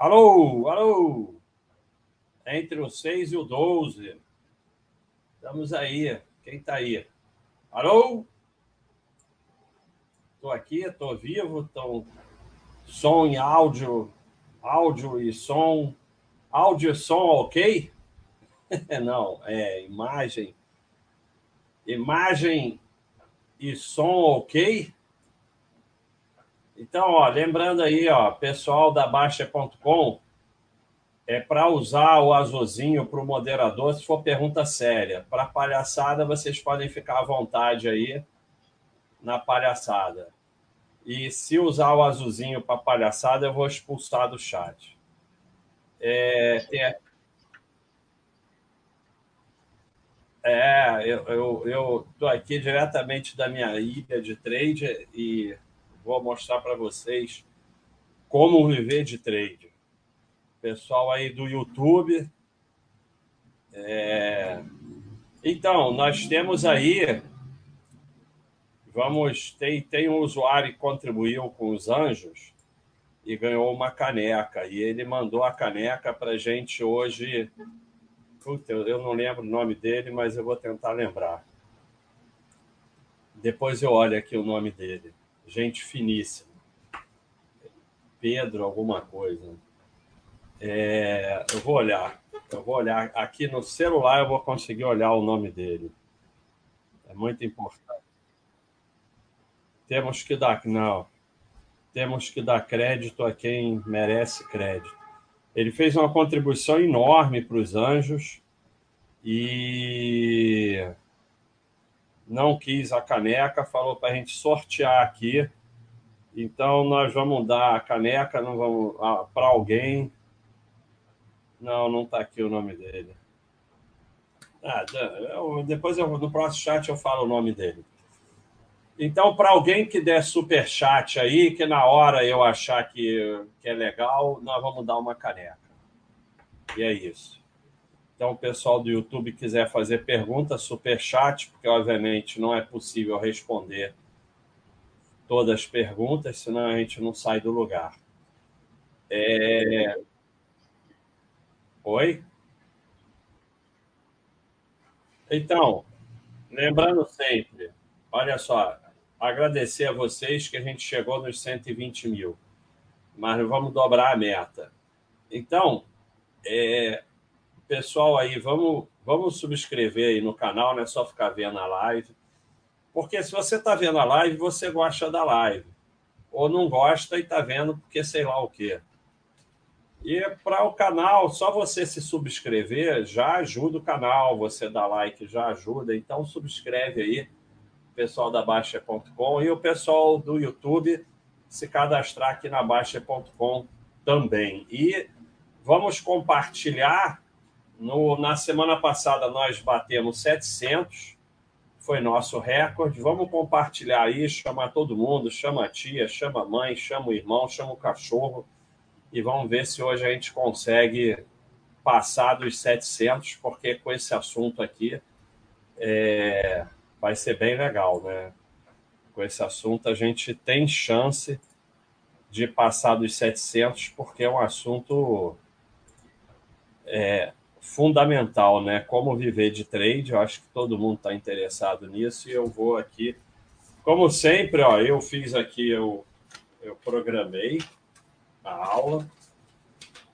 Alô, alô! Entre o 6 e o 12. Estamos aí. Quem está aí? Alô? Estou aqui, estou vivo, estou som e áudio, áudio e som, áudio e som ok? Não, é imagem, imagem e som ok? Então, ó, lembrando aí, ó, pessoal da Baixa.com, é para usar o azulzinho para o moderador se for pergunta séria. Para palhaçada, vocês podem ficar à vontade aí na palhaçada. E se usar o azulzinho para palhaçada, eu vou expulsar do chat. É, tem... é eu estou aqui diretamente da minha ilha de trade e vou mostrar para vocês como viver de trade. Pessoal aí do YouTube. É... Então, nós temos aí. Vamos. Tem, tem um usuário que contribuiu com os anjos e ganhou uma caneca. E ele mandou a caneca para gente hoje. Puta, eu não lembro o nome dele, mas eu vou tentar lembrar. Depois eu olho aqui o nome dele gente finíssima. Pedro, alguma coisa. É, eu vou olhar. Eu vou olhar. Aqui no celular eu vou conseguir olhar o nome dele. É muito importante. Temos que dar. Não. Temos que dar crédito a quem merece crédito. Ele fez uma contribuição enorme para os anjos e não quis a caneca, falou para a gente sortear aqui. Então, nós vamos dar a caneca não vamos ah, para alguém. Não, não está aqui o nome dele. Ah, eu, depois eu, no próximo chat eu falo o nome dele. Então, para alguém que der super chat aí, que na hora eu achar que, que é legal, nós vamos dar uma caneca. E é isso. Então, o pessoal do YouTube quiser fazer pergunta, super chat, porque obviamente não é possível responder todas as perguntas, senão a gente não sai do lugar. É... Oi? Então, lembrando sempre, olha só, agradecer a vocês que a gente chegou nos 120 mil, mas vamos dobrar a meta. Então, é, pessoal aí, vamos, vamos subscrever aí no canal, não é só ficar vendo a live. Porque se você está vendo a live, você gosta da live. Ou não gosta e está vendo porque sei lá o quê. E para o canal, só você se subscrever já ajuda o canal, você dá like já ajuda. Então subscreve aí, pessoal da Baixa.com e o pessoal do YouTube se cadastrar aqui na Baixa.com também. E vamos compartilhar no, na semana passada nós batemos 700, foi nosso recorde. Vamos compartilhar aí, chamar todo mundo, chama a tia, chama a mãe, chama o irmão, chama o cachorro e vamos ver se hoje a gente consegue passar dos 700, porque com esse assunto aqui é, vai ser bem legal, né? Com esse assunto a gente tem chance de passar dos 700, porque é um assunto é, fundamental, né? Como viver de trade. Eu acho que todo mundo está interessado nisso e eu vou aqui, como sempre, ó, eu fiz aqui, eu, eu programei a aula.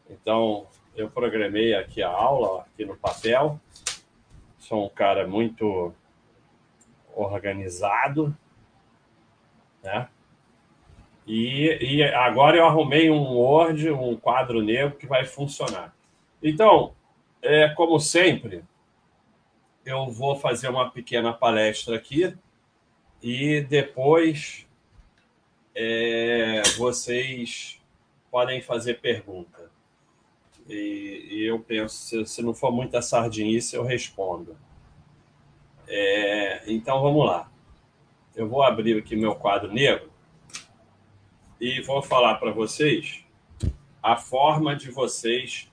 Então, eu programei aqui a aula, ó, aqui no papel. Sou um cara muito organizado, né? E, e agora eu arrumei um Word, um quadro negro que vai funcionar. Então, é, como sempre, eu vou fazer uma pequena palestra aqui e depois é, vocês podem fazer pergunta. E, e eu penso, se, não for muita sardinice, eu respondo. É, então vamos lá. Eu vou abrir aqui meu quadro negro e vou falar para vocês a forma de vocês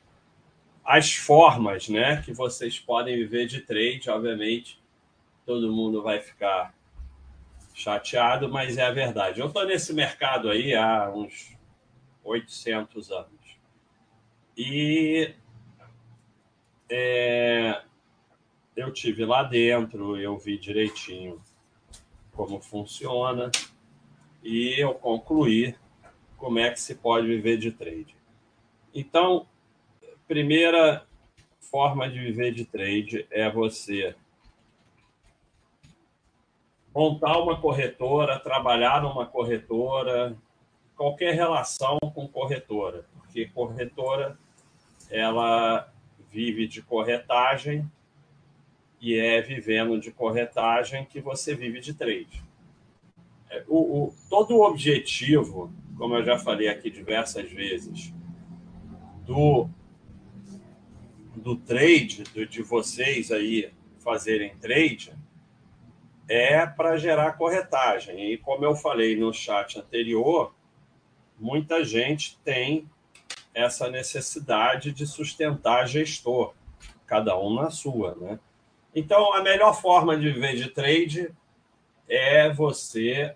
as formas né, que vocês podem viver de trade, obviamente, todo mundo vai ficar chateado, mas é a verdade. Eu estou nesse mercado aí há uns 800 anos. E é, eu tive lá dentro, eu vi direitinho como funciona e eu concluí como é que se pode viver de trade. Então, primeira forma de viver de trade é você montar uma corretora, trabalhar numa corretora, qualquer relação com corretora, porque corretora ela vive de corretagem e é vivendo de corretagem que você vive de trade. É, o, o, todo o objetivo, como eu já falei aqui diversas vezes, do, do trade, do, de vocês aí fazerem trade, é para gerar corretagem. E como eu falei no chat anterior, muita gente tem essa necessidade de sustentar gestor, cada um na sua, né? Então, a melhor forma de viver de trade é você.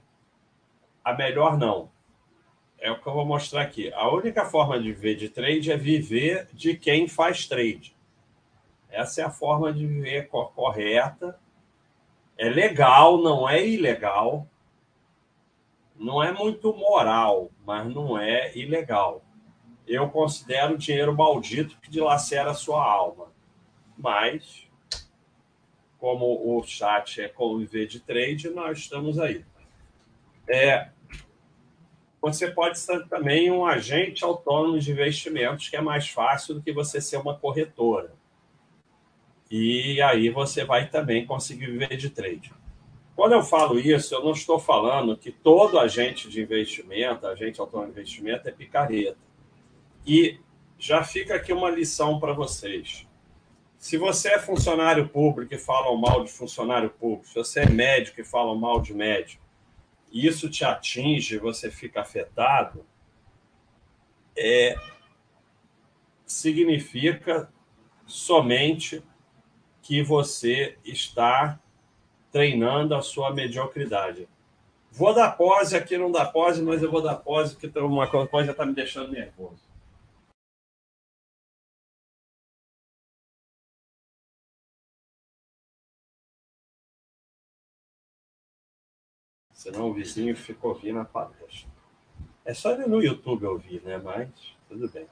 A melhor não. É o que eu vou mostrar aqui. A única forma de viver de trade é viver de quem faz trade. Essa é a forma de viver correta. É legal, não é ilegal. Não é muito moral, mas não é ilegal. Eu considero dinheiro maldito que dilacera a sua alma. Mas como o chat é conviver de trade, nós estamos aí. É, você pode ser também um agente autônomo de investimentos, que é mais fácil do que você ser uma corretora. E aí você vai também conseguir viver de trade. Quando eu falo isso, eu não estou falando que todo agente de investimento, agente autônomo de investimento, é picareta. E já fica aqui uma lição para vocês. Se você é funcionário público e fala mal de funcionário público, se você é médico e fala mal de médico, isso te atinge, você fica afetado, é, significa somente que você está treinando a sua mediocridade. Vou dar pose aqui, não dá pose, mas eu vou dar pose, porque uma coisa está me deixando nervoso. Senão o vizinho ficou ouvindo a palestra. É só ele no YouTube ouvir, né? Mas tudo bem.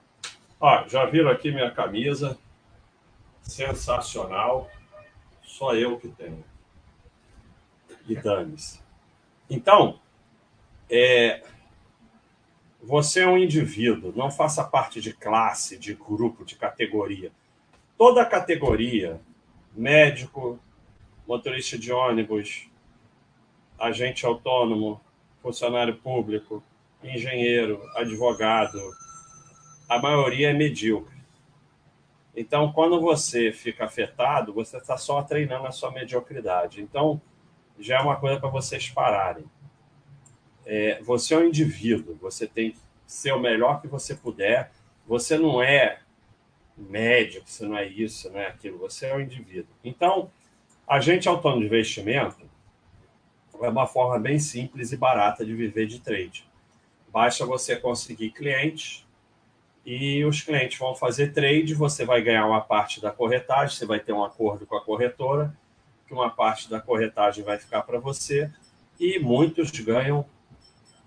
Ó, já viram aqui minha camisa? Sensacional. Só eu que tenho. E dane-se. Então, é, você é um indivíduo, não faça parte de classe, de grupo, de categoria. Toda categoria, médico, motorista de ônibus, agente autônomo, funcionário público, engenheiro, advogado, a maioria é medíocre. Então, quando você fica afetado, você está só treinando a sua mediocridade. Então, já é uma coisa para vocês pararem. É, você é um indivíduo, você tem que ser o melhor que você puder. Você não é médico, você não é isso, não é aquilo, você é um indivíduo. Então, agente autônomo de investimento é uma forma bem simples e barata de viver de trade. Basta você conseguir clientes e os clientes vão fazer trade, você vai ganhar uma parte da corretagem, você vai ter um acordo com a corretora, que uma parte da corretagem vai ficar para você e muitos ganham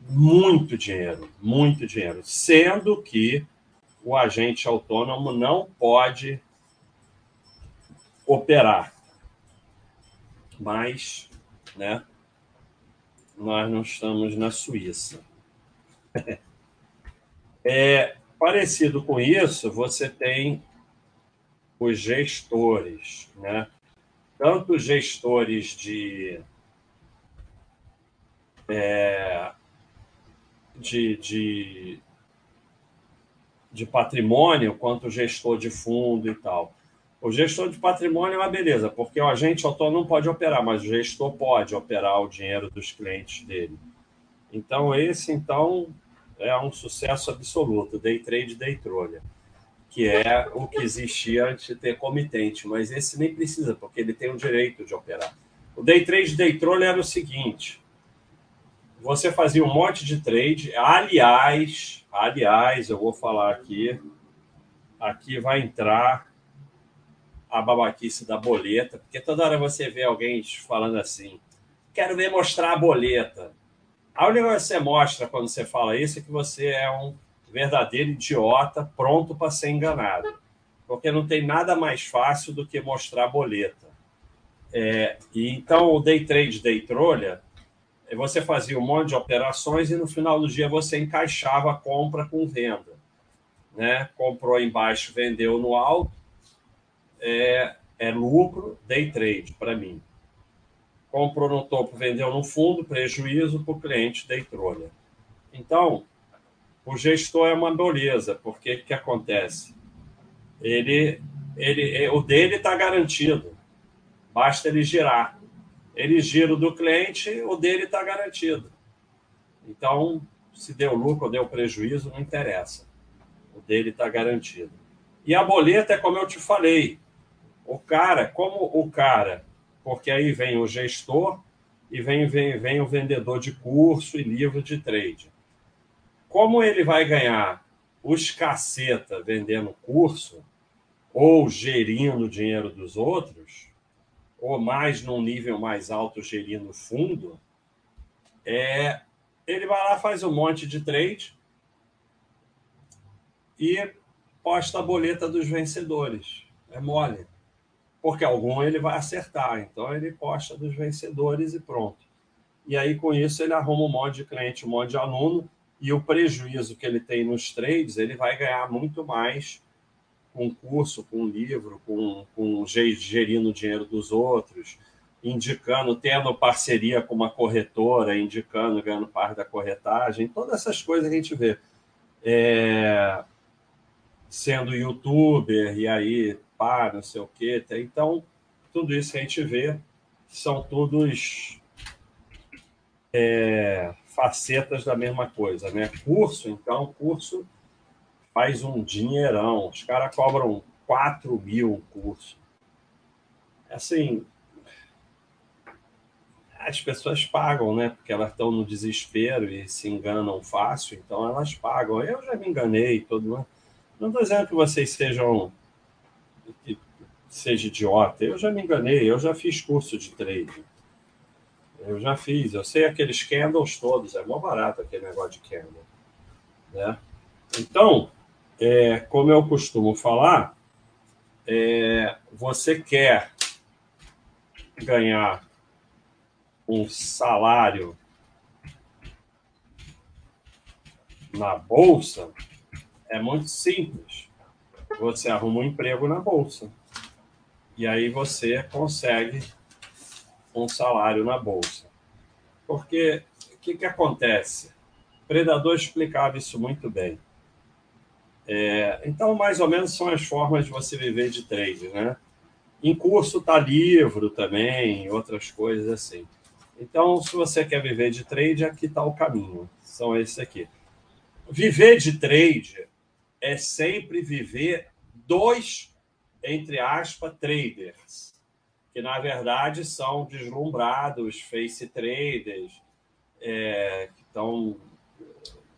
muito dinheiro, muito dinheiro, sendo que o agente autônomo não pode operar. Mas, né, nós não estamos na Suíça. É, parecido com isso, você tem os gestores, né? Tanto gestores de, é, de, de, de patrimônio, quanto gestor de fundo e tal. O gestor de patrimônio é uma beleza, porque o agente autônomo não pode operar, mas o gestor pode operar o dinheiro dos clientes dele. Então, esse, então, é um sucesso absoluto, day trade, day trolha, que é o que existia antes de ter comitente, mas esse nem precisa, porque ele tem o direito de operar. O day trade, day trolha era o seguinte, você fazia um monte de trade, aliás, aliás, eu vou falar aqui, aqui vai entrar a babaquice da boleta, porque toda hora você vê alguém falando assim: quero ver mostrar a boleta. A única coisa que você mostra quando você fala isso é que você é um verdadeiro idiota pronto para ser enganado. Porque não tem nada mais fácil do que mostrar a boleta. É, e então, o day trade, day trolha, você fazia um monte de operações e no final do dia você encaixava a compra com venda. Né? Comprou embaixo, vendeu no alto, é, é lucro, day trade para mim. Comprou no topo, vendeu no fundo, prejuízo para o cliente, day trolha. Então, o gestor é uma beleza, porque o que acontece? Ele, ele, o dele está garantido, basta ele girar. Ele gira do cliente, o dele está garantido. Então, se deu lucro ou deu prejuízo, não interessa. O dele está garantido. E a boleta é como eu te falei. O cara, como o cara, porque aí vem o gestor e vem, vem, vem o vendedor de curso e livro de trade. Como ele vai ganhar os caceta vendendo curso ou gerindo o dinheiro dos outros, ou mais num nível mais alto gerindo fundo, é, ele vai lá, faz um monte de trade e posta a boleta dos vencedores. É mole. Porque algum ele vai acertar. Então ele posta dos vencedores e pronto. E aí, com isso, ele arruma um monte de cliente, um monte de aluno, e o prejuízo que ele tem nos trades, ele vai ganhar muito mais com curso, com livro, com, com gerindo o dinheiro dos outros, indicando, tendo parceria com uma corretora, indicando, ganhando parte da corretagem, todas essas coisas que a gente vê. É, sendo youtuber, e aí, pá, não sei o quê. Então, tudo isso que a gente vê são todos é, facetas da mesma coisa, né? Curso, então, curso faz um dinheirão. Os caras cobram 4 mil um curso. Assim, as pessoas pagam, né? Porque elas estão no desespero e se enganam fácil, então elas pagam. Eu já me enganei, todo mundo. Não estou dizendo que vocês sejam que seja idiota. Eu já me enganei, eu já fiz curso de trade. Eu já fiz, eu sei aqueles candles todos, é mó barato aquele negócio de candle. Né? Então, é, como eu costumo falar, é, você quer ganhar um salário na bolsa, é muito simples. Você arruma um emprego na bolsa. E aí você consegue um salário na bolsa. Porque o que, que acontece? O Predador explicava isso muito bem. É, então, mais ou menos são as formas de você viver de trade, né? Em curso tá livro também, outras coisas assim. Então, se você quer viver de trade, aqui está o caminho. São esses aqui. Viver de trade é sempre viver dois, entre aspas, traders, que na verdade são deslumbrados, face traders, é, que estão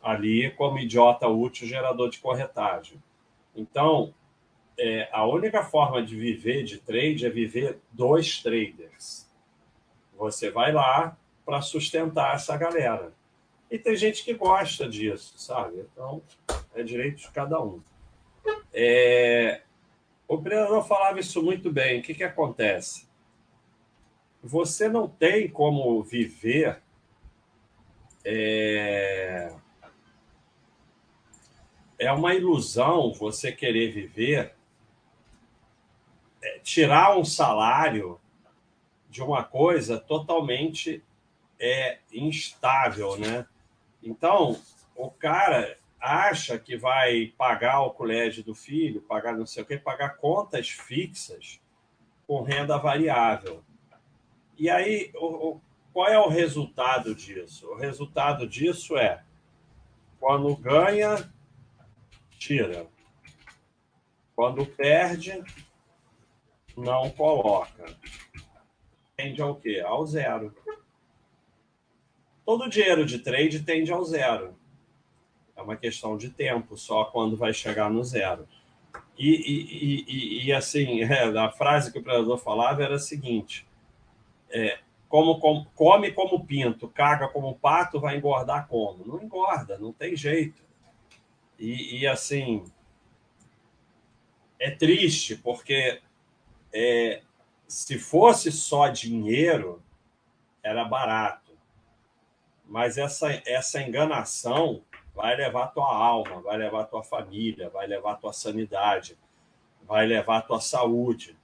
ali como idiota útil gerador de corretagem. Então, é, a única forma de viver de trade é viver dois traders. Você vai lá para sustentar essa galera. E tem gente que gosta disso, sabe? Então, é direito de cada um. É... O predador falava isso muito bem. O que, que acontece? Você não tem como viver é é uma ilusão você querer viver, é, tirar um salário de uma coisa totalmente é, instável, né? Então, o cara acha que vai pagar o colégio do filho, pagar não sei o quê, pagar contas fixas com renda variável. E aí, o, o, qual é o resultado disso? O resultado disso é quando ganha tira. Quando perde, não coloca. Tende ao quê? Ao zero. Todo dinheiro de trade tende ao zero. É uma questão de tempo, só quando vai chegar no zero. E, e, e, e assim, é, a frase que o predador falava era a seguinte: é, como, como, come como pinto, caga como pato, vai engordar como? Não engorda, não tem jeito. E, assim, é triste, porque é, se fosse só dinheiro, era barato. Mas essa, essa enganação vai levar tua alma, vai levar tua família, vai levar tua sanidade, vai levar tua saúde.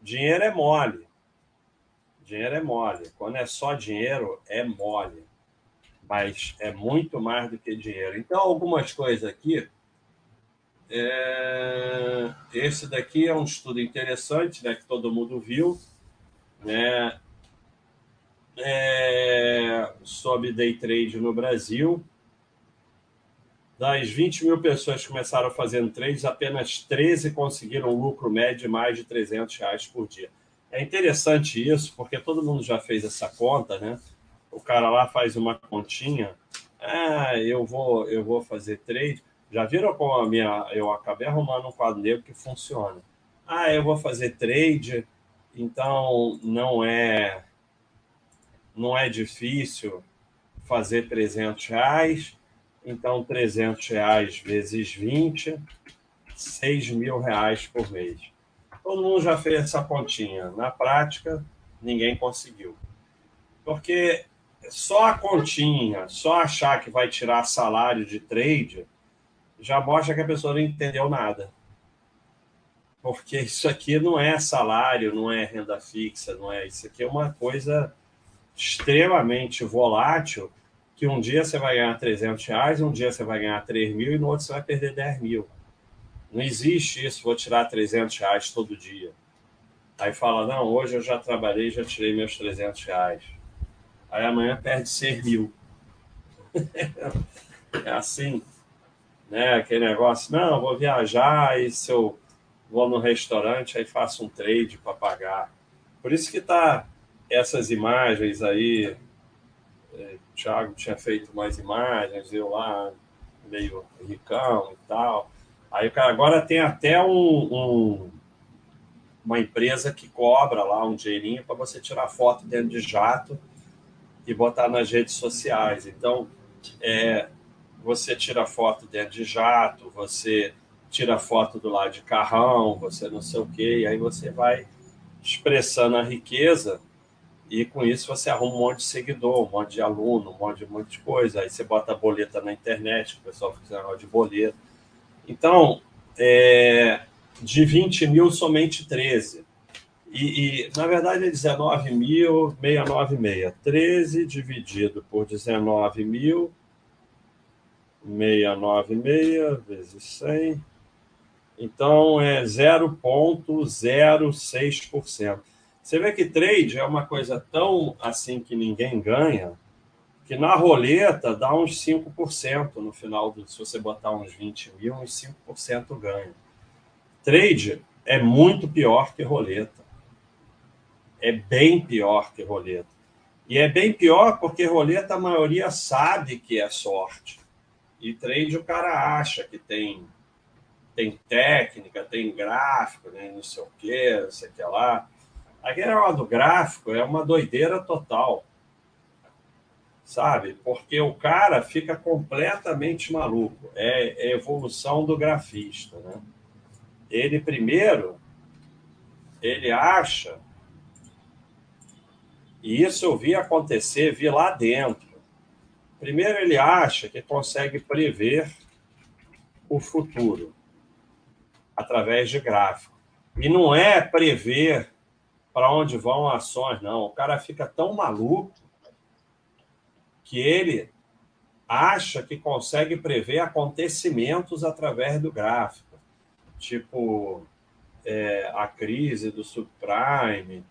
Dinheiro é mole. Dinheiro é mole. Quando é só dinheiro, é mole. Mas é muito mais do que dinheiro. Então, algumas coisas aqui. É... Esse daqui é um estudo interessante, né, que todo mundo viu, né, é... sobre day trade no Brasil. Das 20 mil pessoas que começaram fazendo trades, apenas 13 conseguiram um lucro médio de mais de 300 reais por dia. É interessante isso, porque todo mundo já fez essa conta, né? O cara lá faz uma continha. Ah, eu vou, eu vou fazer trade. Já viram como a minha, eu acabei arrumando um quadro negro que funciona. Ah, eu vou fazer trade, então não é não é difícil fazer 300 reais então, 300 reais vezes 20, 6 mil reais por mês. Todo mundo já fez essa pontinha. Na prática, ninguém conseguiu. Porque só a continha, só achar que vai tirar salário de trade, já mostra que a pessoa não entendeu nada. Porque isso aqui não é salário, não é renda fixa, não é. Isso aqui é uma coisa extremamente volátil que um dia você vai ganhar 300 reais, um dia você vai ganhar 3 mil e no outro você vai perder 10 mil. Não existe isso, vou tirar 300 reais todo dia. Aí fala, não, hoje eu já trabalhei, já tirei meus 300 reais. Aí amanhã perde 6 mil. é assim, né? Aquele negócio, não, vou viajar e se eu vou no restaurante, aí faço um trade para pagar. Por isso que tá essas imagens aí Thiago tinha feito mais imagens, eu lá meio ricão e tal. Aí cara agora tem até um, um, uma empresa que cobra lá um dinheirinho para você tirar foto dentro de jato e botar nas redes sociais. Então, é, você tira foto dentro de jato, você tira foto do lado de carrão, você não sei o quê, e aí você vai expressando a riqueza e com isso você arruma um monte de seguidor, um monte de aluno, um monte de, um monte de coisa. Aí você bota a boleta na internet, o pessoal fica negócio de boleta. Então, é, de 20 mil, somente 13. E, e na verdade é 19.696. 13 dividido por 19.696 vezes 100. Então é 0,06%. Você vê que trade é uma coisa tão assim que ninguém ganha, que na roleta dá uns 5% no final, do, se você botar uns 20 mil, uns 5% ganha. Trade é muito pior que roleta. É bem pior que roleta. E é bem pior porque roleta a maioria sabe que é sorte. E trade o cara acha que tem tem técnica, tem gráfico, né, não sei o que, não sei o que lá. Aquele negócio do gráfico é uma doideira total. Sabe? Porque o cara fica completamente maluco. É, é evolução do grafista, né? Ele primeiro, ele acha, e isso eu vi acontecer, vi lá dentro. Primeiro, ele acha que consegue prever o futuro através de gráfico. E não é prever para onde vão ações, não. O cara fica tão maluco que ele acha que consegue prever acontecimentos através do gráfico, tipo é, a crise do subprime,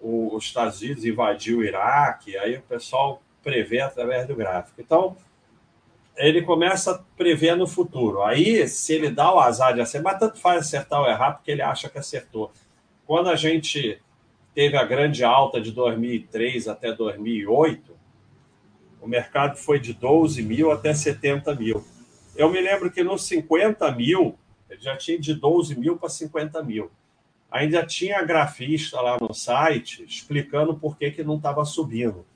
o, os Estados Unidos invadiu o Iraque, aí o pessoal prevê através do gráfico. Então, ele começa a prever no futuro. Aí, se ele dá o azar de acertar, mas tanto faz acertar ou errar, porque ele acha que acertou. Quando a gente teve a grande alta de 2003 até 2008, o mercado foi de 12 mil até 70 mil. Eu me lembro que nos 50 mil, Ele já tinha de 12 mil para 50 mil. Ainda tinha grafista lá no site explicando por que, que não estava subindo.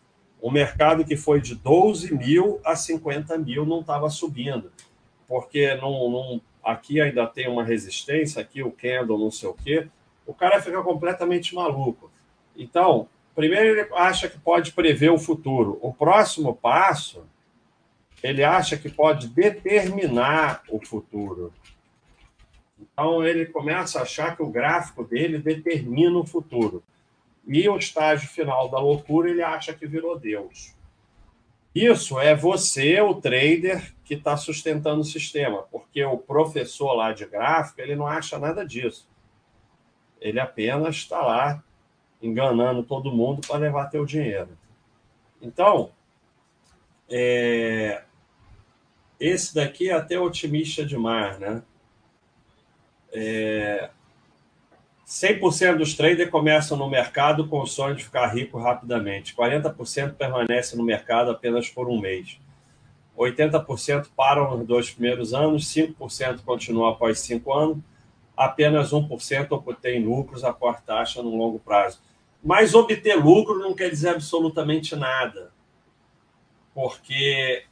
O mercado que foi de 12 mil a 50 mil não estava subindo, porque não, não, aqui ainda tem uma resistência, aqui o candle não sei o quê. O cara fica completamente maluco. Então, primeiro ele acha que pode prever o futuro. O próximo passo, ele acha que pode determinar o futuro. Então, ele começa a achar que o gráfico dele determina o futuro. E o estágio final da loucura, ele acha que virou Deus. Isso é você, o trader, que está sustentando o sistema, porque o professor lá de gráfico, ele não acha nada disso. Ele apenas está lá enganando todo mundo para levar teu dinheiro. Então, é... esse daqui é até otimista demais, né? É... 100% dos traders começam no mercado com o sonho de ficar rico rapidamente. 40% permanece no mercado apenas por um mês. 80% param nos dois primeiros anos, 5% continuam após cinco anos, apenas 1% obtém lucros após taxa no longo prazo. Mas obter lucro não quer dizer absolutamente nada, porque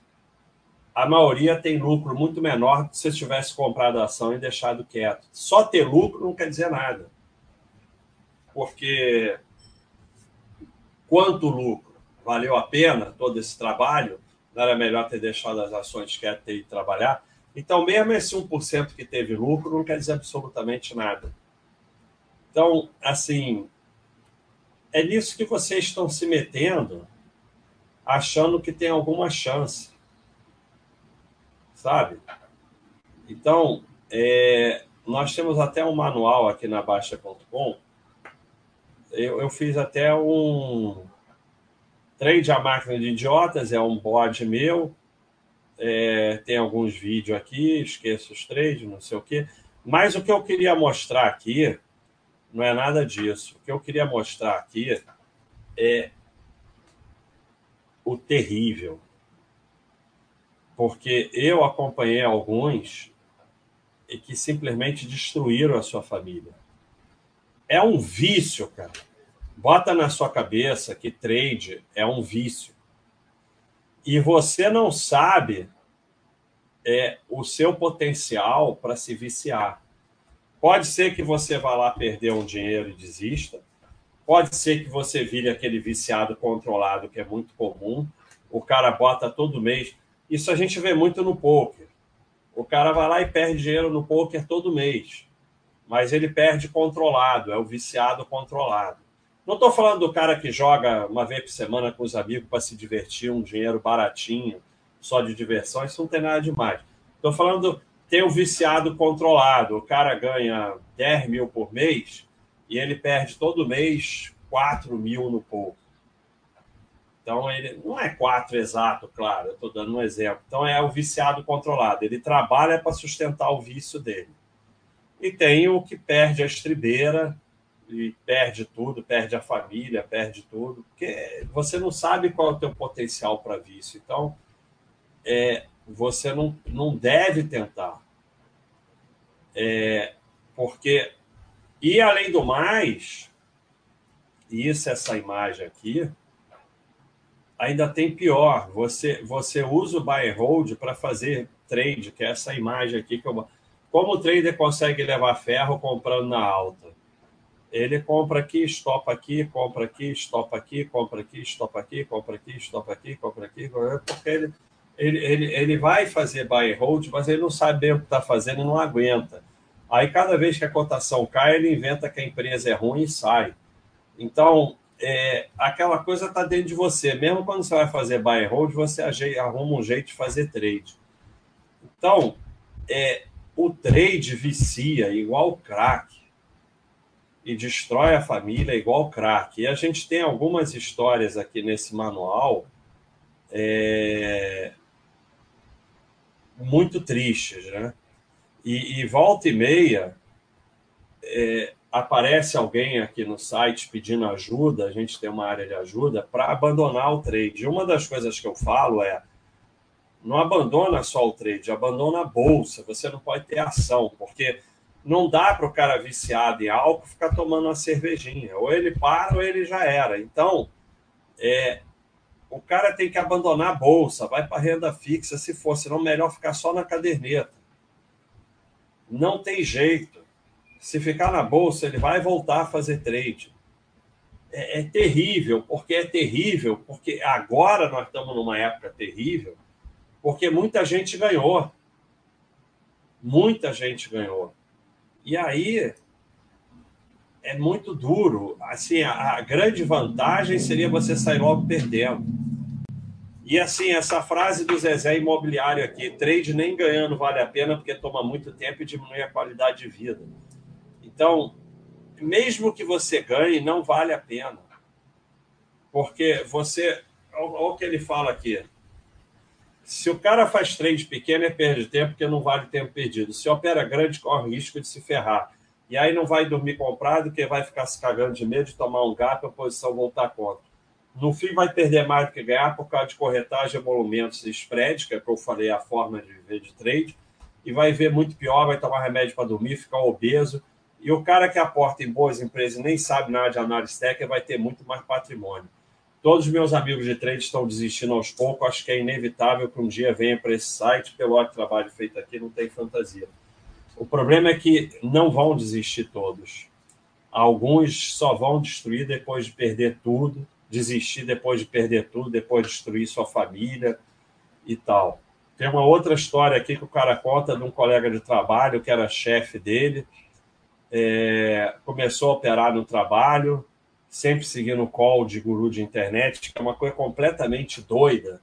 a maioria tem lucro muito menor do que se tivesse comprado a ação e deixado quieto. Só ter lucro não quer dizer nada, porque quanto lucro? Valeu a pena todo esse trabalho? Não era melhor ter deixado as ações quietas e trabalhar? Então, mesmo esse 1% que teve lucro não quer dizer absolutamente nada. Então, assim, é nisso que vocês estão se metendo, achando que tem alguma chance. Sabe? Então, é, nós temos até um manual aqui na Baixa.com. Eu, eu fiz até um trade a máquina de idiotas, é um bot meu. É, tem alguns vídeos aqui, esqueço os trades, não sei o quê. Mas o que eu queria mostrar aqui não é nada disso. O que eu queria mostrar aqui é o terrível. Porque eu acompanhei alguns e que simplesmente destruíram a sua família. É um vício, cara. Bota na sua cabeça que trade é um vício. E você não sabe é, o seu potencial para se viciar. Pode ser que você vá lá perder um dinheiro e desista. Pode ser que você vire aquele viciado controlado, que é muito comum. O cara bota todo mês. Isso a gente vê muito no poker. O cara vai lá e perde dinheiro no poker todo mês. Mas ele perde controlado, é o viciado controlado. Não estou falando do cara que joga uma vez por semana com os amigos para se divertir, um dinheiro baratinho, só de diversão. Isso não tem nada demais. Estou falando tem o viciado controlado. O cara ganha 10 mil por mês e ele perde todo mês 4 mil no pouco. Então, ele não é 4 exato, claro, eu estou dando um exemplo. Então, é o viciado controlado. Ele trabalha para sustentar o vício dele. E tem o que perde a estribeira e perde tudo, perde a família, perde tudo, porque você não sabe qual é o teu potencial para vício. Então, é, você não, não deve tentar. É, porque, e além do mais, isso, essa imagem aqui, ainda tem pior. Você, você usa o buy and hold para fazer trade, que é essa imagem aqui que eu. Como o trader consegue levar ferro comprando na alta? Ele compra aqui, estopa aqui, compra aqui, estopa aqui, compra aqui, estopa aqui, compra aqui, estopa aqui, compra aqui, porque ele ele, ele, ele vai fazer buy and hold, mas ele não sabe bem o que está fazendo e não aguenta. Aí, cada vez que a cotação cai, ele inventa que a empresa é ruim e sai. Então, é, aquela coisa está dentro de você. Mesmo quando você vai fazer buy and hold, você arruma um jeito de fazer trade. Então, é, o trade vicia igual crack e destrói a família igual crack. E a gente tem algumas histórias aqui nesse manual é, muito tristes, né? E, e volta e meia é, aparece alguém aqui no site pedindo ajuda, a gente tem uma área de ajuda, para abandonar o trade. Uma das coisas que eu falo é Não abandona só o trade, abandona a bolsa. Você não pode ter ação, porque não dá para o cara viciado em álcool ficar tomando uma cervejinha. Ou ele para ou ele já era. Então, é, o cara tem que abandonar a bolsa, vai para renda fixa se for, senão melhor ficar só na caderneta. Não tem jeito. Se ficar na bolsa, ele vai voltar a fazer trade. É, é terrível, porque é terrível, porque agora nós estamos numa época terrível, porque muita gente ganhou. Muita gente ganhou. E aí é muito duro. Assim, a, a, grande vantagem seria você sair logo perdendo. E assim, essa frase do Zezé Imobiliário aqui, trade nem ganhando vale a pena porque toma muito tempo e diminui a qualidade de vida. Então, mesmo que você ganhe, não vale a pena. Porque você, olha o que ele fala aqui, se o cara faz trade pequeno, é perde tempo, porque não vale tempo perdido. Se opera grande, corre risco de se ferrar. E aí não vai dormir comprado, porque vai ficar se cagando de medo de tomar um gato a posição voltar contra. No fim, vai perder mais do que ganhar por causa de corretagem, emolumentos e spread, que é o que eu falei, a forma de viver de trade. E vai ver muito pior, vai tomar remédio para dormir, ficar obeso. E o cara que aporta em boas empresas e nem sabe nada de análise técnica vai ter muito mais patrimônio. Todos os meus amigos de trade estão desistindo aos poucos. Acho que é inevitável que um dia venha para esse site. Pelo trabalho feito aqui, não tem fantasia. O problema é que não vão desistir todos. Alguns só vão destruir depois de perder tudo, desistir depois de perder tudo, depois de destruir sua família e tal. Tem uma outra história aqui que o cara conta de um colega de trabalho que era chefe dele. É, começou a operar no trabalho, sempre seguindo o call de guru de internet, que é uma coisa completamente doida.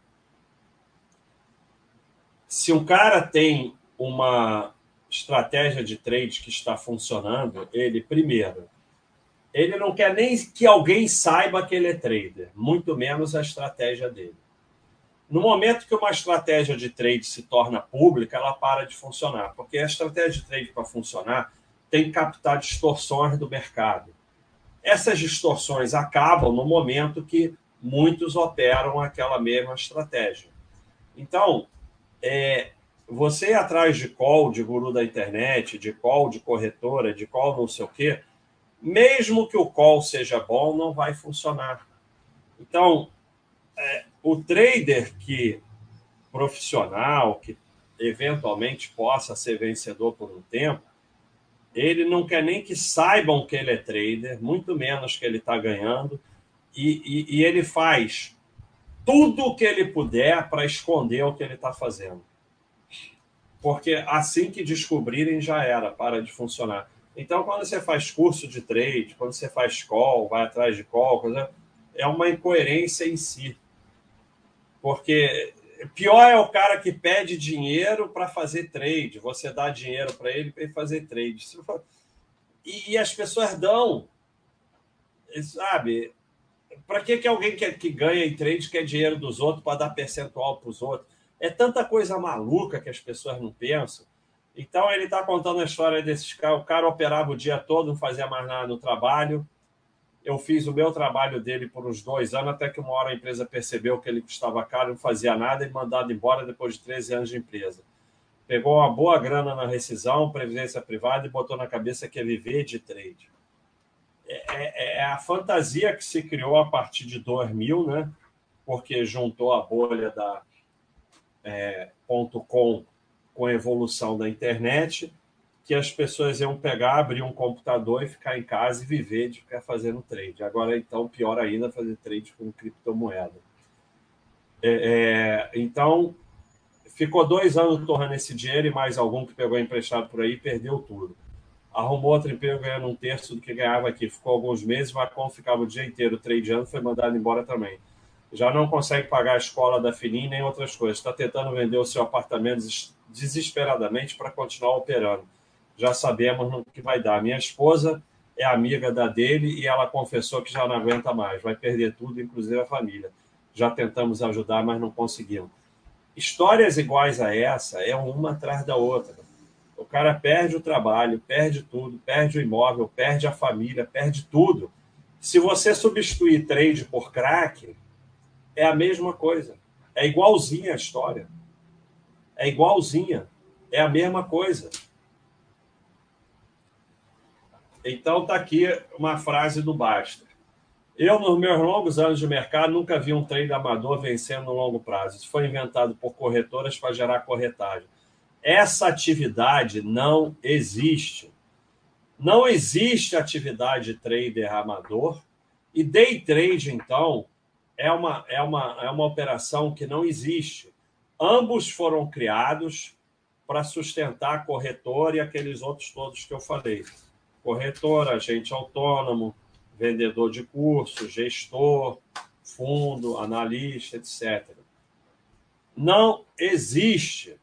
Se um cara tem uma estratégia de trade que está funcionando, ele, primeiro, ele não quer nem que alguém saiba que ele é trader, muito menos a estratégia dele. No momento que uma estratégia de trade se torna pública, ela para de funcionar, porque a estratégia de trade para funcionar tem que captar distorções do mercado. Essas distorções acabam no momento que muitos operam aquela mesma estratégia. Então, é, você ir atrás de call de guru da internet, de call de corretora, de call não sei o quê, mesmo que o call seja bom, não vai funcionar. Então, é, o trader que profissional, que eventualmente possa ser vencedor por um tempo, ele não quer nem que saibam que ele é trader, muito menos que ele está ganhando, e, e, e, ele faz tudo o que ele puder para esconder o que ele está fazendo. Porque assim que descobrirem, já era, para de funcionar. Então, quando você faz curso de trade, quando você faz call, vai atrás de call, é uma incoerência em si. Porque Pior é o cara que pede dinheiro para fazer trade. Você dá dinheiro para ele para ele fazer trade. E, as pessoas dão. Sabe? Para que, que alguém que, que ganha em trade quer dinheiro dos outros para dar percentual para os outros? É tanta coisa maluca que as pessoas não pensam. Então ele está contando a história desses caras. O cara operava o dia todo, não fazia mais nada no trabalho eu fiz o meu trabalho dele por uns dois anos, até que uma hora a empresa percebeu que ele custava caro, não fazia nada e mandado embora depois de 13 anos de empresa. Pegou uma boa grana na rescisão, previdência privada e botou na cabeça que ia viver de trade. É, é, é a fantasia que se criou a partir de 2000, né? porque juntou a bolha da é, .com com a evolução da internet que as pessoas iam pegar, abrir um computador e ficar em casa e viver de ficar fazendo trade. Agora, então, pior ainda, fazer trade com criptomoeda. É, é, então, ficou dois anos torrando esse dinheiro e mais algum que pegou emprestado por aí perdeu tudo. Arrumou outro emprego ganhando um terço do que ganhava aqui. Ficou alguns meses, Vacom ficava o dia inteiro tradeando, foi mandado embora também. Já não consegue pagar a escola da filhinha nem outras coisas. Está tentando vender o seu apartamento desesperadamente para continuar operando já sabemos no que vai dar. Minha esposa é amiga da dele e ela confessou que já não aguenta mais, vai perder tudo, inclusive a família. Já tentamos ajudar, mas não conseguimos. Histórias iguais a essa é uma atrás da outra. O cara perde o trabalho, perde tudo, perde o imóvel, perde a família, perde tudo. Se você substituir trade por crack, é a mesma coisa. É igualzinha a história. É igualzinha. É a mesma coisa. Então, está aqui uma frase do Basta. Eu, nos meus longos anos de mercado, nunca vi um trade amador vencendo no longo prazo. Isso foi inventado por corretoras para gerar corretagem. Essa atividade não existe. Não existe atividade trader amador. E day trade, então, é uma, é uma, é uma operação que não existe. Ambos foram criados para sustentar a corretora e aqueles outros todos que eu falei. Corretora, agente autônomo, vendedor de curso, gestor, fundo, analista, etc. Não existe,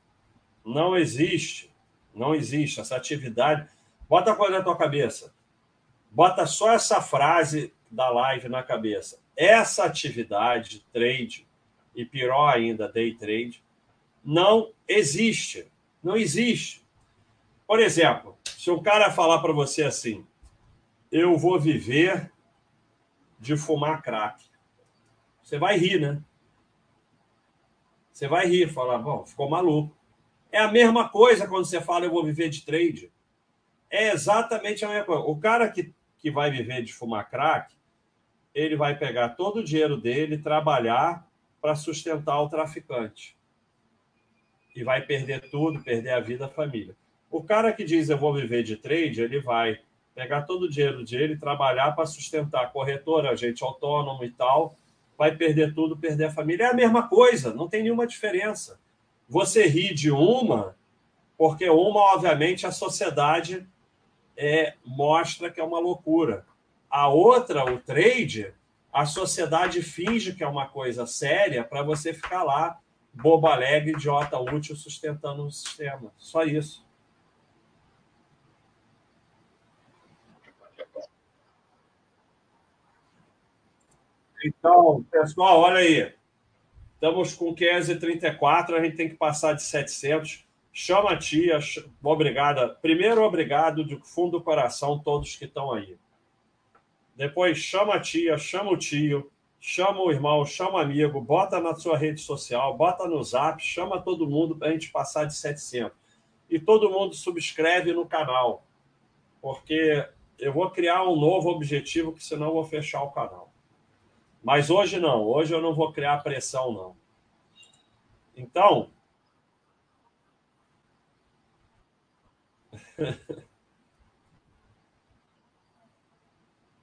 não existe, não existe essa atividade. Bota a coisa na tua cabeça. Bota só essa frase da live na cabeça. Essa atividade, trade, e pior ainda, day trade, não existe. Não existe. Por exemplo, se um cara falar para você assim, eu vou viver de fumar crack. Você vai rir, né? Você vai rir, falar, bom, ficou maluco. É a mesma coisa quando você fala, eu vou viver de trade. É exatamente a mesma coisa. O cara que, que vai viver de fumar crack, ele vai pegar todo o dinheiro dele, trabalhar para sustentar o traficante. E vai perder tudo, perder a vida, a família. O cara que diz eu vou viver de trade, ele vai pegar todo o dinheiro dele, trabalhar para sustentar a corretora, agente autônomo e tal, vai perder tudo, perder a família. É a mesma coisa, não tem nenhuma diferença. Você ri de uma, porque uma, obviamente, a sociedade é, mostra que é uma loucura. A outra, o trade, a sociedade finge que é uma coisa séria para você ficar lá, bobo alegre, idiota útil, sustentando o sistema. Só isso. Então, pessoal, olha aí. Estamos com 534, a gente tem que passar de 700. Chama a tia, obrigada. Primeiro, obrigado de fundo do coração, todos que estão aí. Depois, chama a tia, chama o tio, chama o irmão, chama o amigo, bota na sua rede social, bota no zap, chama todo mundo para a gente passar de 700. E todo mundo subscreve no canal, porque eu vou criar um novo objetivo, que senão eu vou fechar o canal. Mas hoje não, hoje eu não vou criar pressão, não. Então.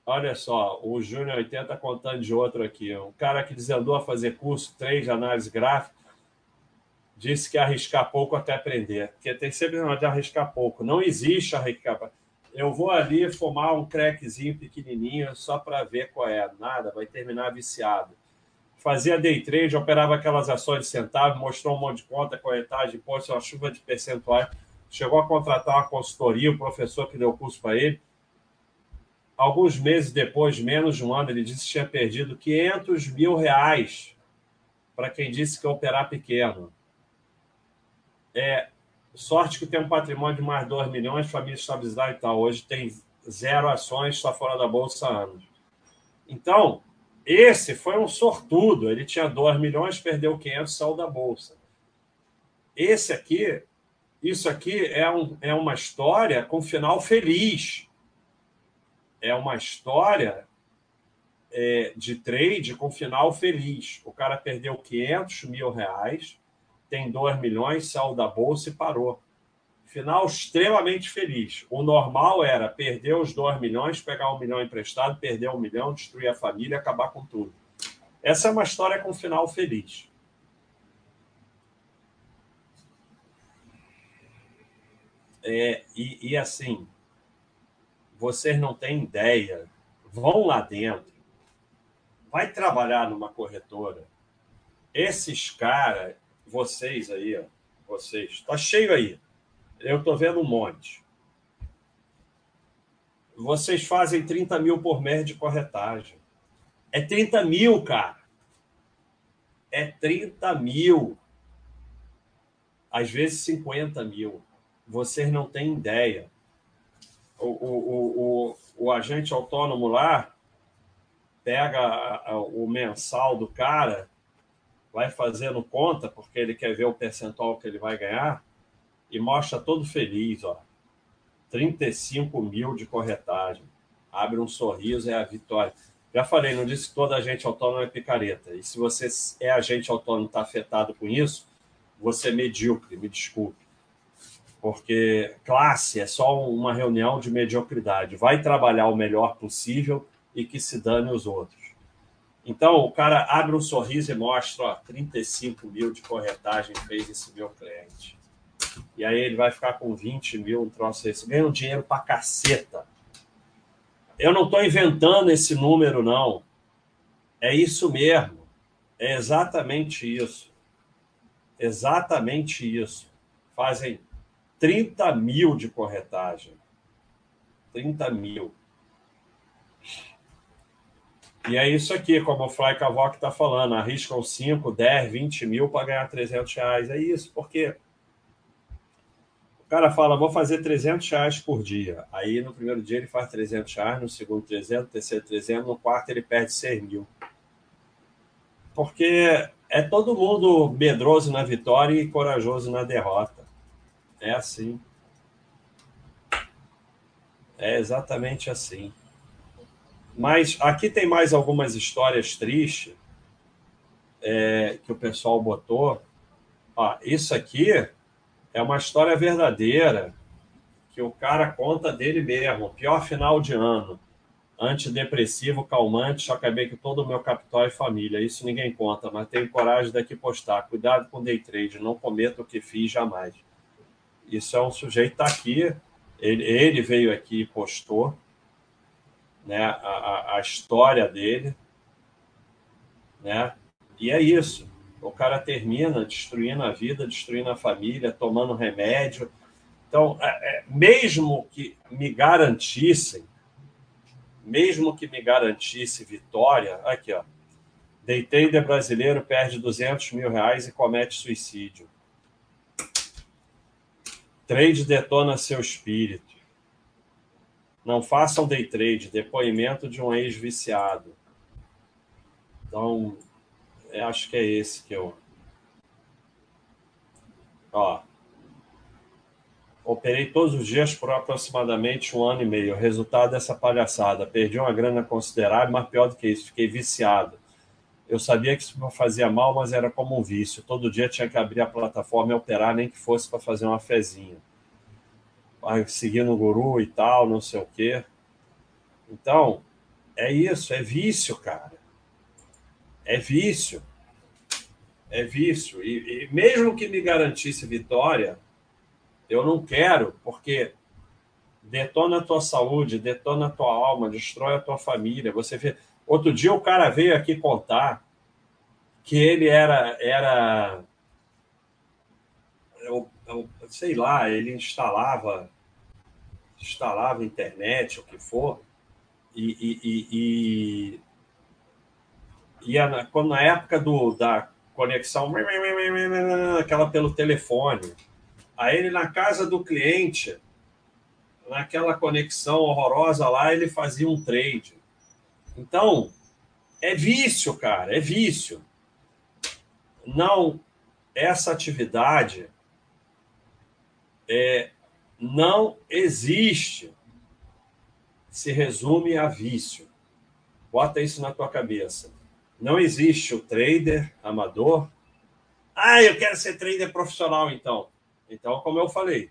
Olha só, o Júnior 80 contando de outro aqui. Um cara que desandou a fazer curso 3 de análise gráfica disse que arriscar pouco até aprender. Porque tem sempre uma de arriscar pouco. Não existe arriscar eu vou ali fumar um crackzinho pequenininho só para ver qual é. Nada, vai terminar viciado. Fazia day trade, operava aquelas ações de centavo, mostrou um monte de conta, corretagem, pôs uma chuva de percentuais. Chegou a contratar uma consultoria, o professor que deu curso para ele. Alguns meses depois, menos de um ano, ele disse que tinha perdido 500 mil reais para quem disse que ia operar pequeno. É, Sorte que tem um patrimônio de mais 2 milhões, família estabilizada e tal. Hoje tem zero ações, está fora da bolsa há anos. Então, esse foi um sortudo. Ele tinha 2 milhões, perdeu 500, saiu da bolsa. Esse aqui, isso aqui é, um, é uma história com final feliz. É uma história é, de trade com final feliz. O cara perdeu 500 mil reais tem 2 milhões, saiu da bolsa e parou. Final extremamente feliz. O normal era perder os 2 milhões, pegar um milhão emprestado, perder um milhão, destruir a família, acabar com tudo. Essa é uma história com final feliz. É, e, e assim, vocês não têm ideia. Vão lá dentro, vai trabalhar numa corretora. Esses caras, vocês aí, ó, vocês, está cheio aí. Eu estou vendo um monte. Vocês fazem 30 mil por mês de corretagem. É 30 mil, cara. É 30 mil. Às vezes 50 mil. Vocês não têm ideia. O, o, o, o, agente autônomo lá pega o mensal do cara vai fazendo conta, porque ele quer ver o percentual que ele vai ganhar, e mostra todo feliz, ó. 35 mil de corretagem. Abre um sorriso, é a vitória. Já falei, não disse que toda agente autônomo é picareta. E se você é agente autônomo e está afetado com isso, você é medíocre, me desculpe. Porque classe é só uma reunião de mediocridade. Vai trabalhar o melhor possível e que se dane os outros. Então, o cara abre um sorriso e mostra, ó, 35 mil de corretagem fez esse meu cliente. E aí ele vai ficar com 20 mil, um troço desse. Ganha um dinheiro pra caceta. Eu não estou inventando esse número, não. É isso mesmo. É exatamente isso. Exatamente isso. Fazem 30 mil de corretagem. 30 mil. E é isso aqui, como o Fly Cavoc está falando, arriscam 5, 10, 20 mil para ganhar 300 reais. É isso, porque o cara fala, vou fazer 300 reais por dia. Aí no primeiro dia ele faz 300 reais, no segundo 300, no terceiro 300, no quarto ele perde 6 mil. Porque é todo mundo medroso na vitória e corajoso na derrota. É assim. É exatamente assim. Mas aqui tem mais algumas histórias tristes é, que o pessoal botou. Ó, isso aqui é uma história verdadeira que o cara conta dele mesmo. Pior final de ano. Antidepressivo, calmante, só acabei que todo o meu capital é família. Isso ninguém conta, mas tenho coragem daqui postar. Cuidado com day trade, não cometa o que fiz jamais. Isso é um sujeito que está aqui, ele, ele veio aqui e postou né, a, a história dele, né? E é isso. O cara termina destruindo a vida, destruindo a família, tomando remédio. Então, é, é, mesmo que me garantissem, mesmo que me garantisse vitória, aqui ó, day trader brasileiro perde 200 mil reais e comete suicídio. Trade detona seu espírito. Não façam day trade, depoimento de um ex-viciado. Então, eu acho que é esse que eu. Ó. Operei todos os dias por aproximadamente um ano e meio. O resultado dessa palhaçada. Perdi uma grana considerável, mas pior do que isso, fiquei viciado. Eu sabia que isso fazia mal, mas era como um vício. Todo dia tinha que abrir a plataforma e operar, nem que fosse para fazer uma fezinha seguindo o guru e tal, não sei o quê. Então, é isso, é vício, cara. É vício. É vício. E, e mesmo que me garantisse vitória, eu não quero, porque detona a tua saúde, detona a tua alma, destrói a tua família. Você vê. Outro dia o cara veio aqui contar que ele era era eu, eu, sei lá, ele instalava instalava internet, o que for, e, e, e, e, e quando, na época do, da conexão, aquela pelo telefone, aí ele na casa do cliente, naquela conexão horrorosa lá, ele fazia um trade. Então, é vício, cara, é vício. Não, essa atividade é, não existe. Se resume a vício. Bota isso na tua cabeça. Não existe o trader amador. Ah, eu quero ser trader profissional, então. Então, como eu falei,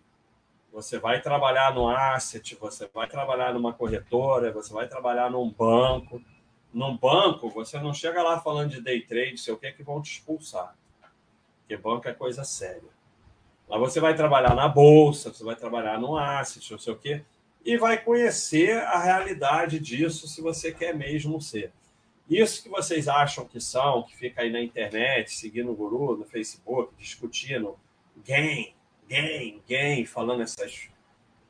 você vai trabalhar no asset, você vai trabalhar numa corretora, você vai trabalhar num banco. Num banco, você não chega lá falando de day trade, sei o que, que vão te expulsar. Porque banco é coisa séria. Lá você vai trabalhar na bolsa, você vai trabalhar no asset, não sei o quê, e vai conhecer a realidade disso se você quer mesmo ser. Isso que vocês acham que são, que fica aí na internet, seguindo o guru no Facebook, discutindo game, game, game, falando essas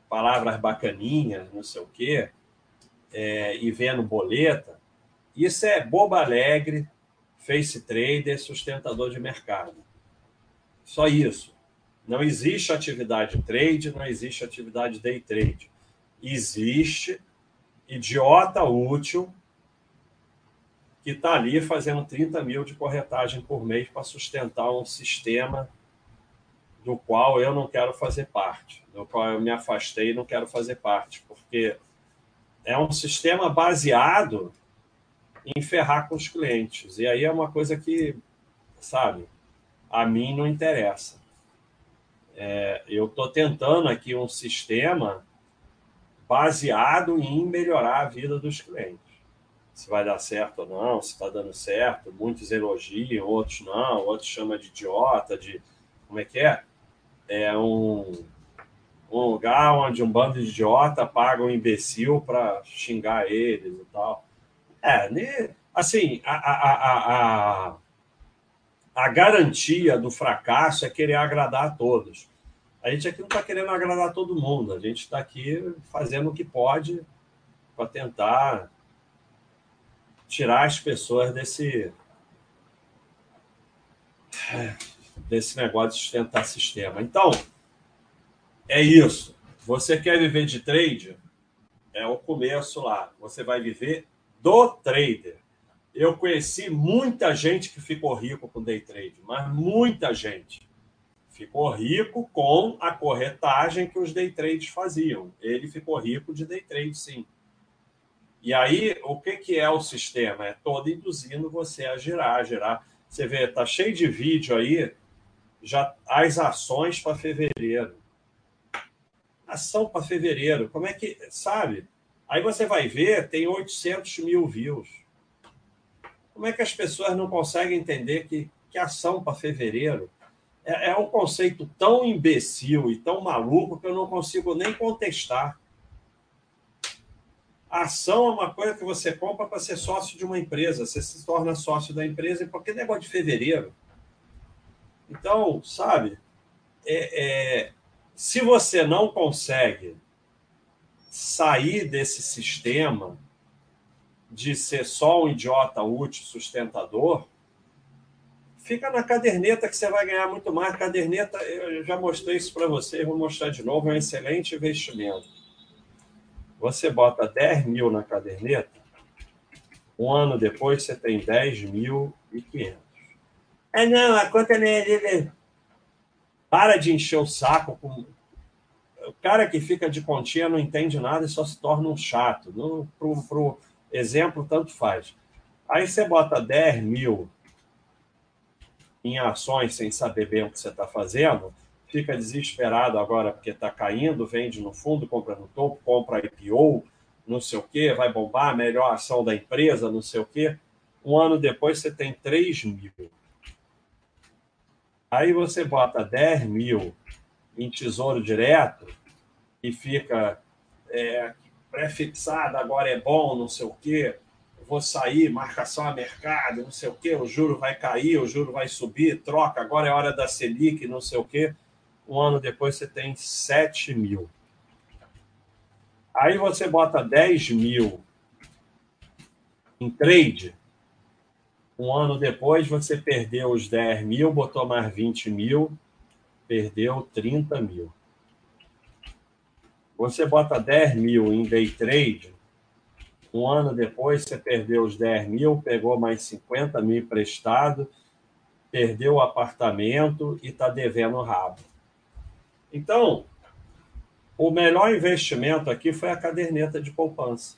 palavras bacaninhas, não sei o quê, é, e vendo boleta, isso é boba alegre, face trader, sustentador de mercado. Só isso. Não existe atividade trade, não existe atividade day trade. Existe idiota útil que está ali fazendo 30 mil de corretagem por mês para sustentar um sistema do qual eu não quero fazer parte, do qual eu me afastei e não quero fazer parte, porque é um sistema baseado em ferrar com os clientes. E aí é uma coisa que, sabe, a mim não interessa. É, eu estou tentando aqui um sistema baseado em melhorar a vida dos clientes. Se vai dar certo ou não, se está dando certo. Muitos elogiam, outros não, outros chamam de idiota, de. Como é que é? É um, um lugar onde um bando de idiota paga um imbecil para xingar eles e tal. É, né? assim, a, a, a, a, a garantia do fracasso é querer agradar a todos. A gente aqui não está querendo agradar todo mundo, a gente está aqui fazendo o que pode para tentar tirar as pessoas desse desse negócio de sustentar sistema. Então, é isso. Você quer viver de trade? É o começo lá. Você vai viver do trader. Eu conheci muita gente que ficou rico com day trade, mas muita gente ficou rico com a corretagem que os day trades faziam. Ele ficou rico de day trade, sim. E aí, o que, que é o sistema? É todo induzindo você a girar, a girar. Você vê, tá cheio de vídeo aí, já as ações para fevereiro. Ação para fevereiro. Como é que, sabe? Aí você vai ver, tem 800 mil views. Como é que as pessoas não conseguem entender que, que ação para fevereiro é, é um conceito tão imbecil e tão maluco que eu não consigo nem contestar. A ação é uma coisa que você compra para ser sócio de uma empresa. Você se torna sócio da empresa e por que negócio de fevereiro? Então, sabe, é, é, se você não consegue sair desse sistema de ser só um idiota útil, sustentador, fica na caderneta que você vai ganhar muito mais. Caderneta, eu já mostrei isso para você, vou mostrar de novo, é um excelente investimento. Você bota 10 mil na caderneta, um ano depois você tem 10.500. É não, a conta não é... Para de encher o saco com o cara que fica de continha não entende nada e só se torna um chato. Para o exemplo, tanto faz. Aí você bota 10 mil em ações sem saber bem o que você está fazendo, fica desesperado agora porque está caindo, vende no fundo, compra no topo, compra IPO, não sei o quê, vai bombar, melhor ação da empresa, não sei o quê. Um ano depois você tem 3 mil. Aí você bota 10 mil em tesouro direto e fica é, pré-fixado, agora é bom, não sei o quê, vou sair, marcação a mercado, não sei o quê, o juro vai cair, o juro vai subir, troca, agora é hora da Selic, não sei o quê. Um ano depois você tem 7 mil. Aí você bota 10 mil em trade, um ano depois você perdeu os 10 mil, botou mais 20 mil, perdeu 30 mil. Você bota 10 mil em day trade, um ano depois você perdeu os 10 mil, pegou mais 50 mil emprestado, perdeu o apartamento e está devendo rabo. Então, o melhor investimento aqui foi a caderneta de poupança.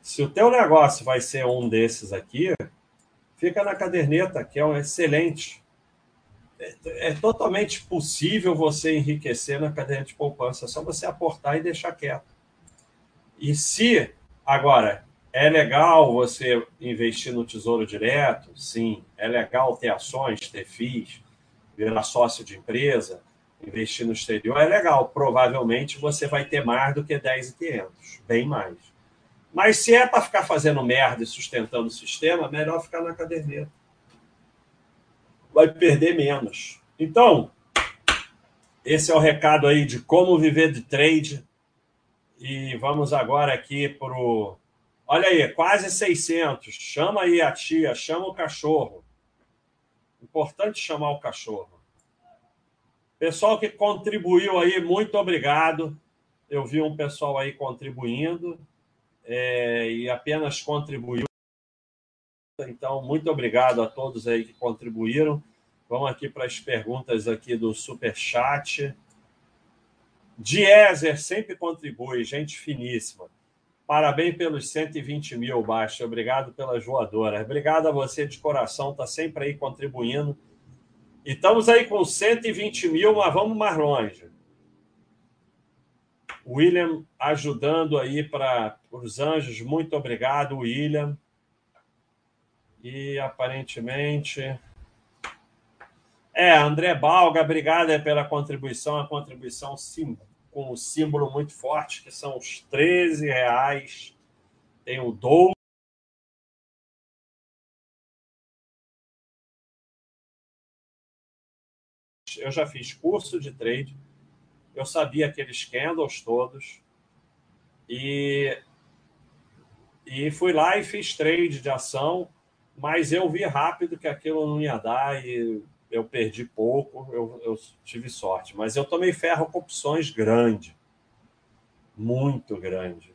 Se o teu negócio vai ser um desses aqui, fica na caderneta, que é um excelente é, é totalmente possível você enriquecer na cadeia de poupança, é só você aportar e deixar quieto. E se, agora, é legal você investir no tesouro direto? Sim. É legal ter ações, ter FIIs, virar sócio de empresa, investir no exterior? É legal. Provavelmente você vai ter mais do que 10,500, bem mais. Mas se é para ficar fazendo merda e sustentando o sistema, melhor ficar na caderneta vai perder menos. Então, esse é o recado aí de como viver de trade. E vamos agora aqui para o. Olha aí, quase 600. Chama aí a tia, chama o cachorro. Importante chamar o cachorro. Pessoal que contribuiu aí, muito obrigado. Eu vi um pessoal aí contribuindo é, e apenas contribuiu. Então, muito obrigado a todos aí que contribuíram. Vamos aqui para as perguntas aqui do Super Chat. Diezer sempre contribui, gente finíssima. Parabéns pelos 120 mil, Baixa. Obrigado pelas voadoras. Obrigado a você de coração, está sempre aí contribuindo. E estamos aí com 120 mil, mas vamos mais longe. William ajudando aí para os anjos. Muito obrigado, William. E aparentemente. É, André Balga, obrigado pela contribuição. A contribuição sim, com um símbolo muito forte, que são os 13 reais. Tem o Dou. Eu já fiz curso de trade eu sabia aqueles candles todos e, e fui lá e fiz trade de ação, mas eu vi rápido que aquilo não ia dar e eu perdi pouco, eu, eu tive sorte. Mas eu tomei ferro com opções grande, muito grande.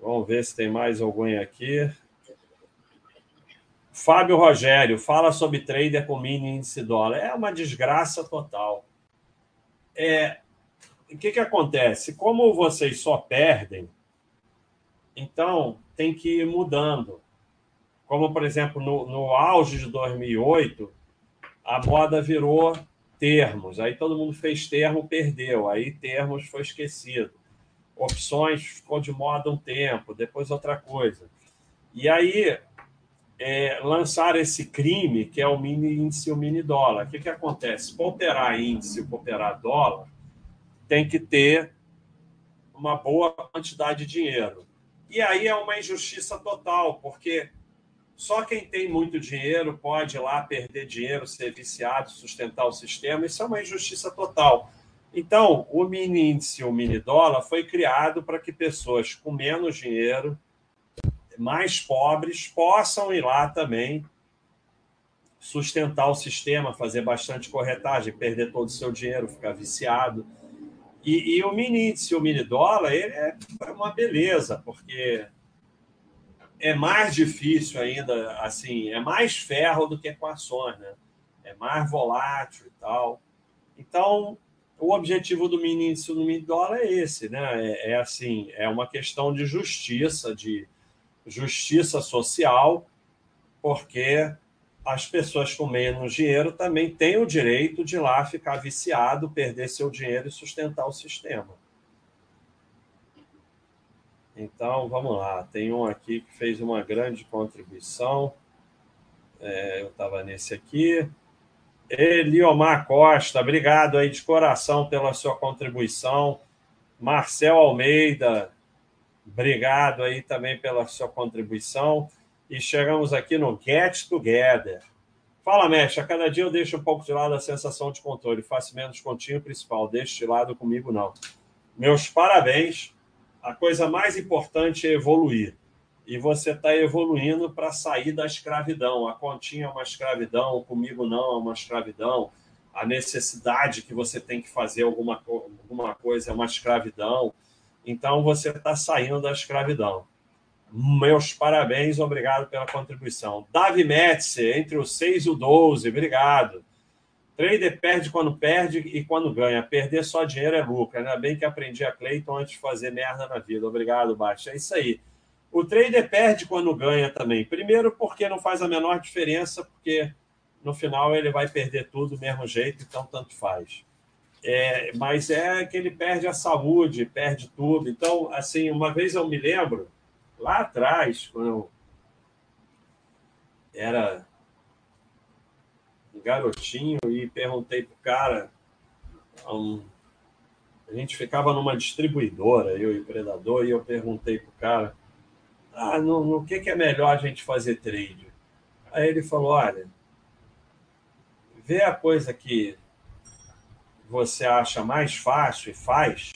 Vamos ver se tem mais alguém aqui. Fábio Rogério, fala sobre trader com mini índice dólar. É uma desgraça total. É, o que, que acontece? Como vocês só perdem, então tem que ir mudando. Como, por exemplo, no, no auge de 2008, a moda virou termos. Aí todo mundo fez termo, perdeu. Aí termos foi esquecido. Opções ficou de moda um tempo, depois outra coisa. E aí é, lançar esse crime, que é o mini índice e o mini dólar. O que, que acontece? Para operar índice e operar dólar, tem que ter uma boa quantidade de dinheiro. E aí é uma injustiça total, porque só quem tem muito dinheiro pode ir lá perder dinheiro, ser viciado, sustentar o sistema. Isso é uma injustiça total. Então, o mini índice e o mini dólar foi criado para que pessoas com menos dinheiro mais pobres possam ir lá também sustentar o sistema, fazer bastante corretagem, perder todo o seu dinheiro, ficar viciado. E, e o mini índice, o mini dólar, ele é uma beleza, porque é mais difícil ainda, assim, é mais ferro do que com ações, né? É mais volátil e tal. Então, o objetivo do mini índice do mini dólar é esse, né? É, é assim, é uma questão de justiça, de justiça social, porque as pessoas com menos dinheiro também têm o direito de lá ficar viciado, perder seu dinheiro e sustentar o sistema. Então, vamos lá. Tem um aqui que fez uma grande contribuição. É, eu estava nesse aqui. Eliomar Costa, obrigado aí de coração pela sua contribuição. Marcel Almeida, Obrigado aí também pela sua contribuição. E chegamos aqui no Get Together. Fala, mestre. A cada dia eu deixo um pouco de lado a sensação de controle. Faço menos continho principal. Deixo de lado comigo, não. Meus parabéns. A coisa mais importante é evoluir. E você está evoluindo para sair da escravidão. A continha é uma escravidão, comigo não é uma escravidão. A necessidade que você tem que fazer alguma, alguma coisa é uma escravidão então você está saindo da escravidão. Meus parabéns, obrigado pela contribuição. Davi Metze, entre o 6 e o 12, obrigado. Trader perde quando perde e quando ganha. Perder só dinheiro é lucro. Ainda bem que aprendi a Cleiton antes de fazer merda na vida. Obrigado, Baixa. É isso aí. O trader perde quando ganha também. Primeiro, porque não faz a menor diferença, porque no final ele vai perder tudo do mesmo jeito, então tanto faz. É, mas é que ele perde a saúde, perde tudo. Então, assim, uma vez eu me lembro, lá atrás, quando eu era um garotinho e perguntei pro cara, um, a gente ficava numa distribuidora, eu e o Predador, e eu perguntei pro cara, ah, no, no que, que é melhor a gente fazer trade? Aí ele falou, olha, vê a coisa que você acha mais fácil e faz,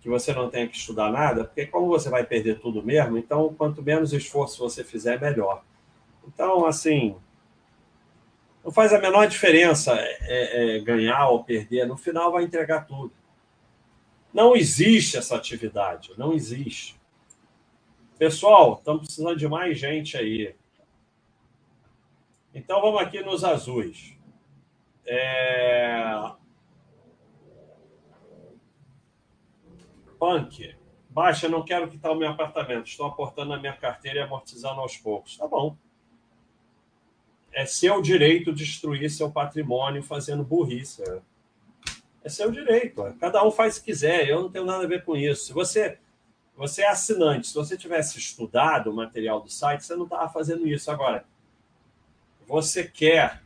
que você não tenha que estudar nada, porque como você vai perder tudo mesmo, então quanto menos esforço você fizer, melhor. Então, assim, não faz a menor diferença é, é, ganhar ou perder, no final vai entregar tudo. Não existe essa atividade, não existe. Pessoal, estamos precisando de mais gente aí. Então vamos aqui nos azuis. É... Punk. Baixa, não quero quitar o meu apartamento. Estou aportando na minha carteira e amortizando aos poucos. Tá bom. É seu direito destruir seu patrimônio fazendo burrice. É seu direito. Cada um faz o que quiser. Eu não tenho nada a ver com isso. Se você, você é assinante, se você tivesse estudado o material do site, você não estava fazendo isso. Agora, você quer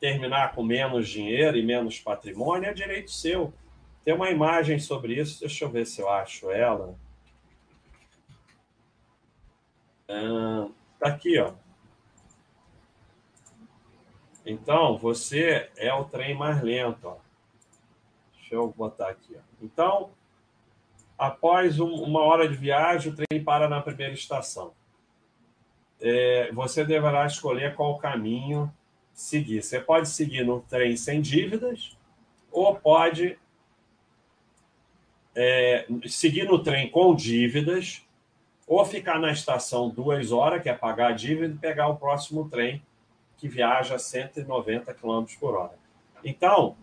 terminar com menos dinheiro e menos patrimônio, é direito seu. Tem uma imagem sobre isso, deixa eu ver se eu acho ela. Ah, tá aqui, ó. Então, você é o trem mais lento. Ó. Deixa eu botar aqui. Ó. Então, após um, uma hora de viagem, o trem para na primeira estação. É, você deverá escolher qual caminho seguir. Você pode seguir no trem sem dívidas ou pode é, seguir no trem com dívidas, ou ficar na estação duas horas, que é pagar a dívida, e pegar o próximo trem, que viaja a 190 km por hora. Então,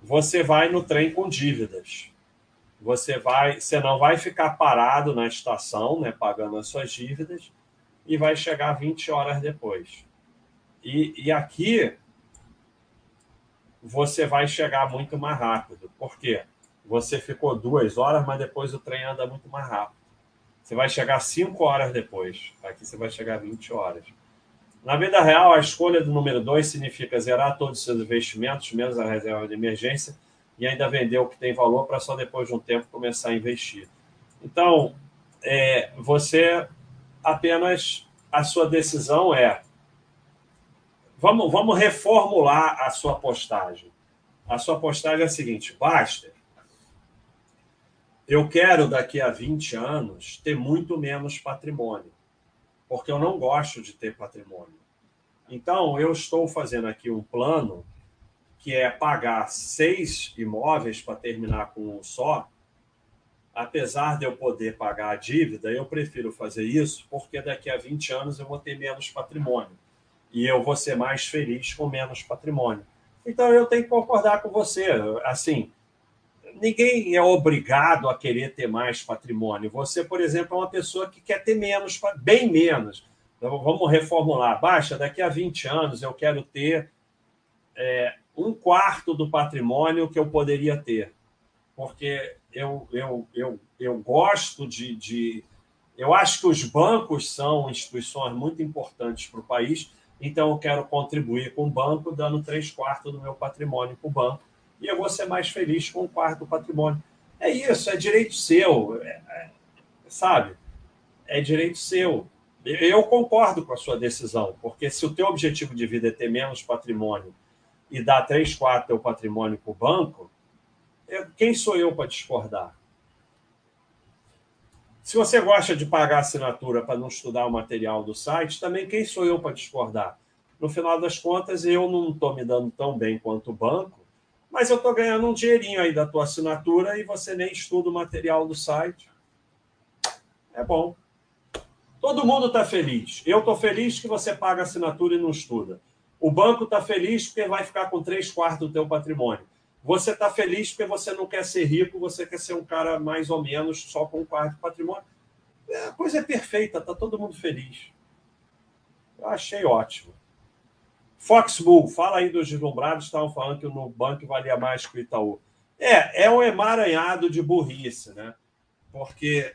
você vai no trem com dívidas. Você vai, você não vai ficar parado na estação, né, pagando as suas dívidas, e vai chegar 20 horas depois. E, e aqui você vai chegar muito mais rápido. Por quê? Você ficou duas horas, mas depois o trem anda muito mais rápido. Você vai chegar cinco horas depois. Aqui você vai chegar 20 horas. Na vida real, a escolha do número dois significa zerar todos os seus investimentos, menos a reserva de emergência, e ainda vender o que tem valor para só depois de um tempo começar a investir. Então, é, você apenas a sua decisão é vamos, vamos reformular a sua postagem. A sua postagem é a seguinte: basta eu quero, daqui a 20 anos, ter muito menos patrimônio, porque eu não gosto de ter patrimônio. Então, eu estou fazendo aqui um plano que é pagar seis imóveis para terminar com um só. Apesar de eu poder pagar a dívida, eu prefiro fazer isso porque daqui a 20 anos eu vou ter menos patrimônio e eu vou ser mais feliz com menos patrimônio. Então, eu tenho que concordar com você. Assim, ninguém é obrigado a querer ter mais patrimônio. Você, por exemplo, é uma pessoa que quer ter menos, bem menos. Então, vamos reformular. Baixa, daqui a 20 anos eu quero ter é, um quarto do patrimônio que eu poderia ter. Porque eu, eu, eu, eu gosto de, de. Eu acho que os bancos são instituições muito importantes para o país, então eu quero contribuir com o banco, dando três quartos do meu patrimônio para o banco e eu vou ser mais feliz com o quarto do patrimônio. É isso, é direito seu, é, é, sabe? É direito seu. Eu concordo com a sua decisão, porque se o teu objetivo de vida é ter menos patrimônio e dar três quartos do patrimônio para o banco, quem sou eu para discordar? Se você gosta de pagar assinatura para não estudar o material do site, também quem sou eu para discordar? No final das contas, eu não estou me dando tão bem quanto o banco, mas eu estou ganhando um dinheirinho aí da tua assinatura e você nem estuda o material do site. É bom. Todo mundo está feliz. Eu estou feliz que você paga assinatura e não estuda. O banco está feliz porque vai ficar com três quartos do teu patrimônio. Você está feliz porque você não quer ser rico, você quer ser um cara mais ou menos só com um quarto de patrimônio. É, a coisa é perfeita, está todo mundo feliz. Eu achei ótimo. Foxbull, fala aí dos deslumbrados, estavam falando que o Nubank valia mais que o Itaú. É, é um emaranhado de burrice, né? Porque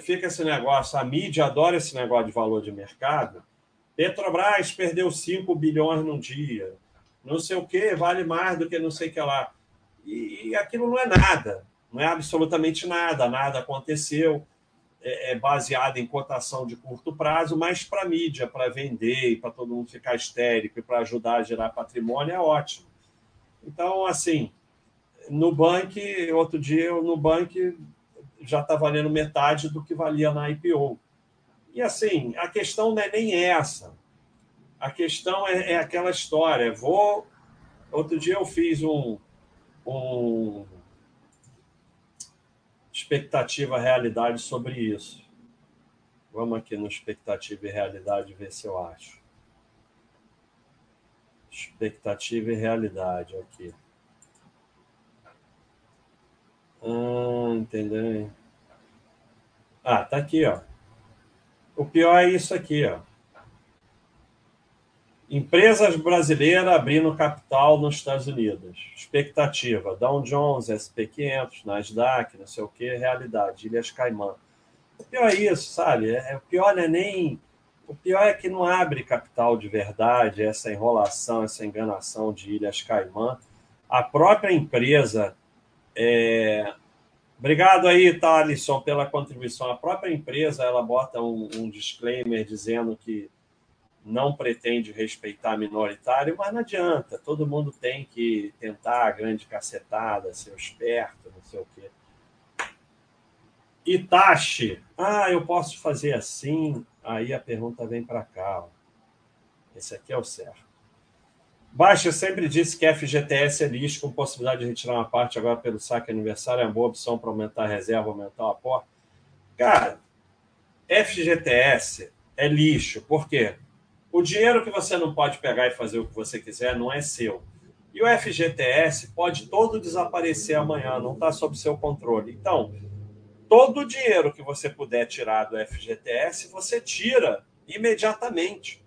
fica esse negócio, a mídia adora esse negócio de valor de mercado. Petrobras perdeu 5 bilhões num dia. Não sei o que, vale mais do que não sei o que lá. E, e aquilo não é nada, não é absolutamente nada, nada aconteceu é, é baseada em cotação de curto prazo, mas para mídia, para vender e para todo mundo ficar histérico e para ajudar a gerar patrimônio é ótimo. Então, assim, no banco, outro dia, no banco já está valendo metade do que valia na IPO. E assim, a questão não é nem essa. A questão é, é aquela história. Vou. Outro dia eu fiz um, um expectativa realidade sobre isso. Vamos aqui no expectativa e realidade ver se eu acho. Expectativa e realidade aqui. Ah, entendeu? Ah, tá aqui, ó. O pior é isso aqui, ó. Empresas brasileiras abrindo capital nos Estados Unidos. Expectativa: Dow Jones, SP500, Nasdaq, não sei o que, realidade, Ilhas Caimã. O pior é isso, sabe? É, o pior é nem. O pior é que não abre capital de verdade, essa enrolação, essa enganação de Ilhas Caimã. A própria empresa. É... Obrigado aí, Thalisson, pela contribuição. A própria empresa ela bota um, um disclaimer dizendo que não pretende respeitar minoritário, mas não adianta, todo mundo tem que tentar a grande cacetada, ser esperto, não sei o quê. Itachi, ah, eu posso fazer assim? Aí a pergunta vem para cá. Ó. Esse aqui é o certo. Baixa sempre disse que FGTS é lixo, com possibilidade de retirar uma parte agora pelo saque aniversário, é uma boa opção para aumentar a reserva, aumentar o aporte. Cara, FGTS é lixo, por quê? O dinheiro que você não pode pegar e fazer o que você quiser não é seu. E o FGTS pode todo desaparecer amanhã, não está sob seu controle. Então, todo o dinheiro que você puder tirar do FGTS, você tira imediatamente.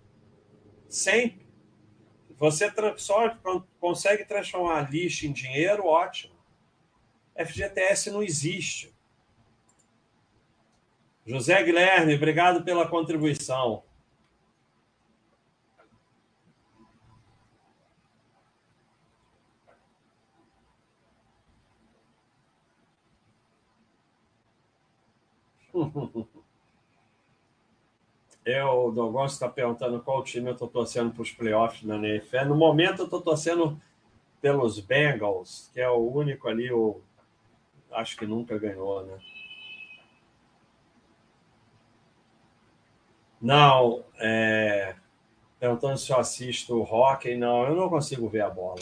Sempre. Você só consegue transformar lixo em dinheiro, ótimo. FGTS não existe. José Guilherme, obrigado pela contribuição. Eu, o Dogonço está perguntando qual time eu estou torcendo para os playoffs na NFL. No momento, eu estou torcendo pelos Bengals, que é o único ali, o, acho que nunca ganhou, né? Não, é, perguntando se eu assisto hockey. Não, eu não consigo ver a bola.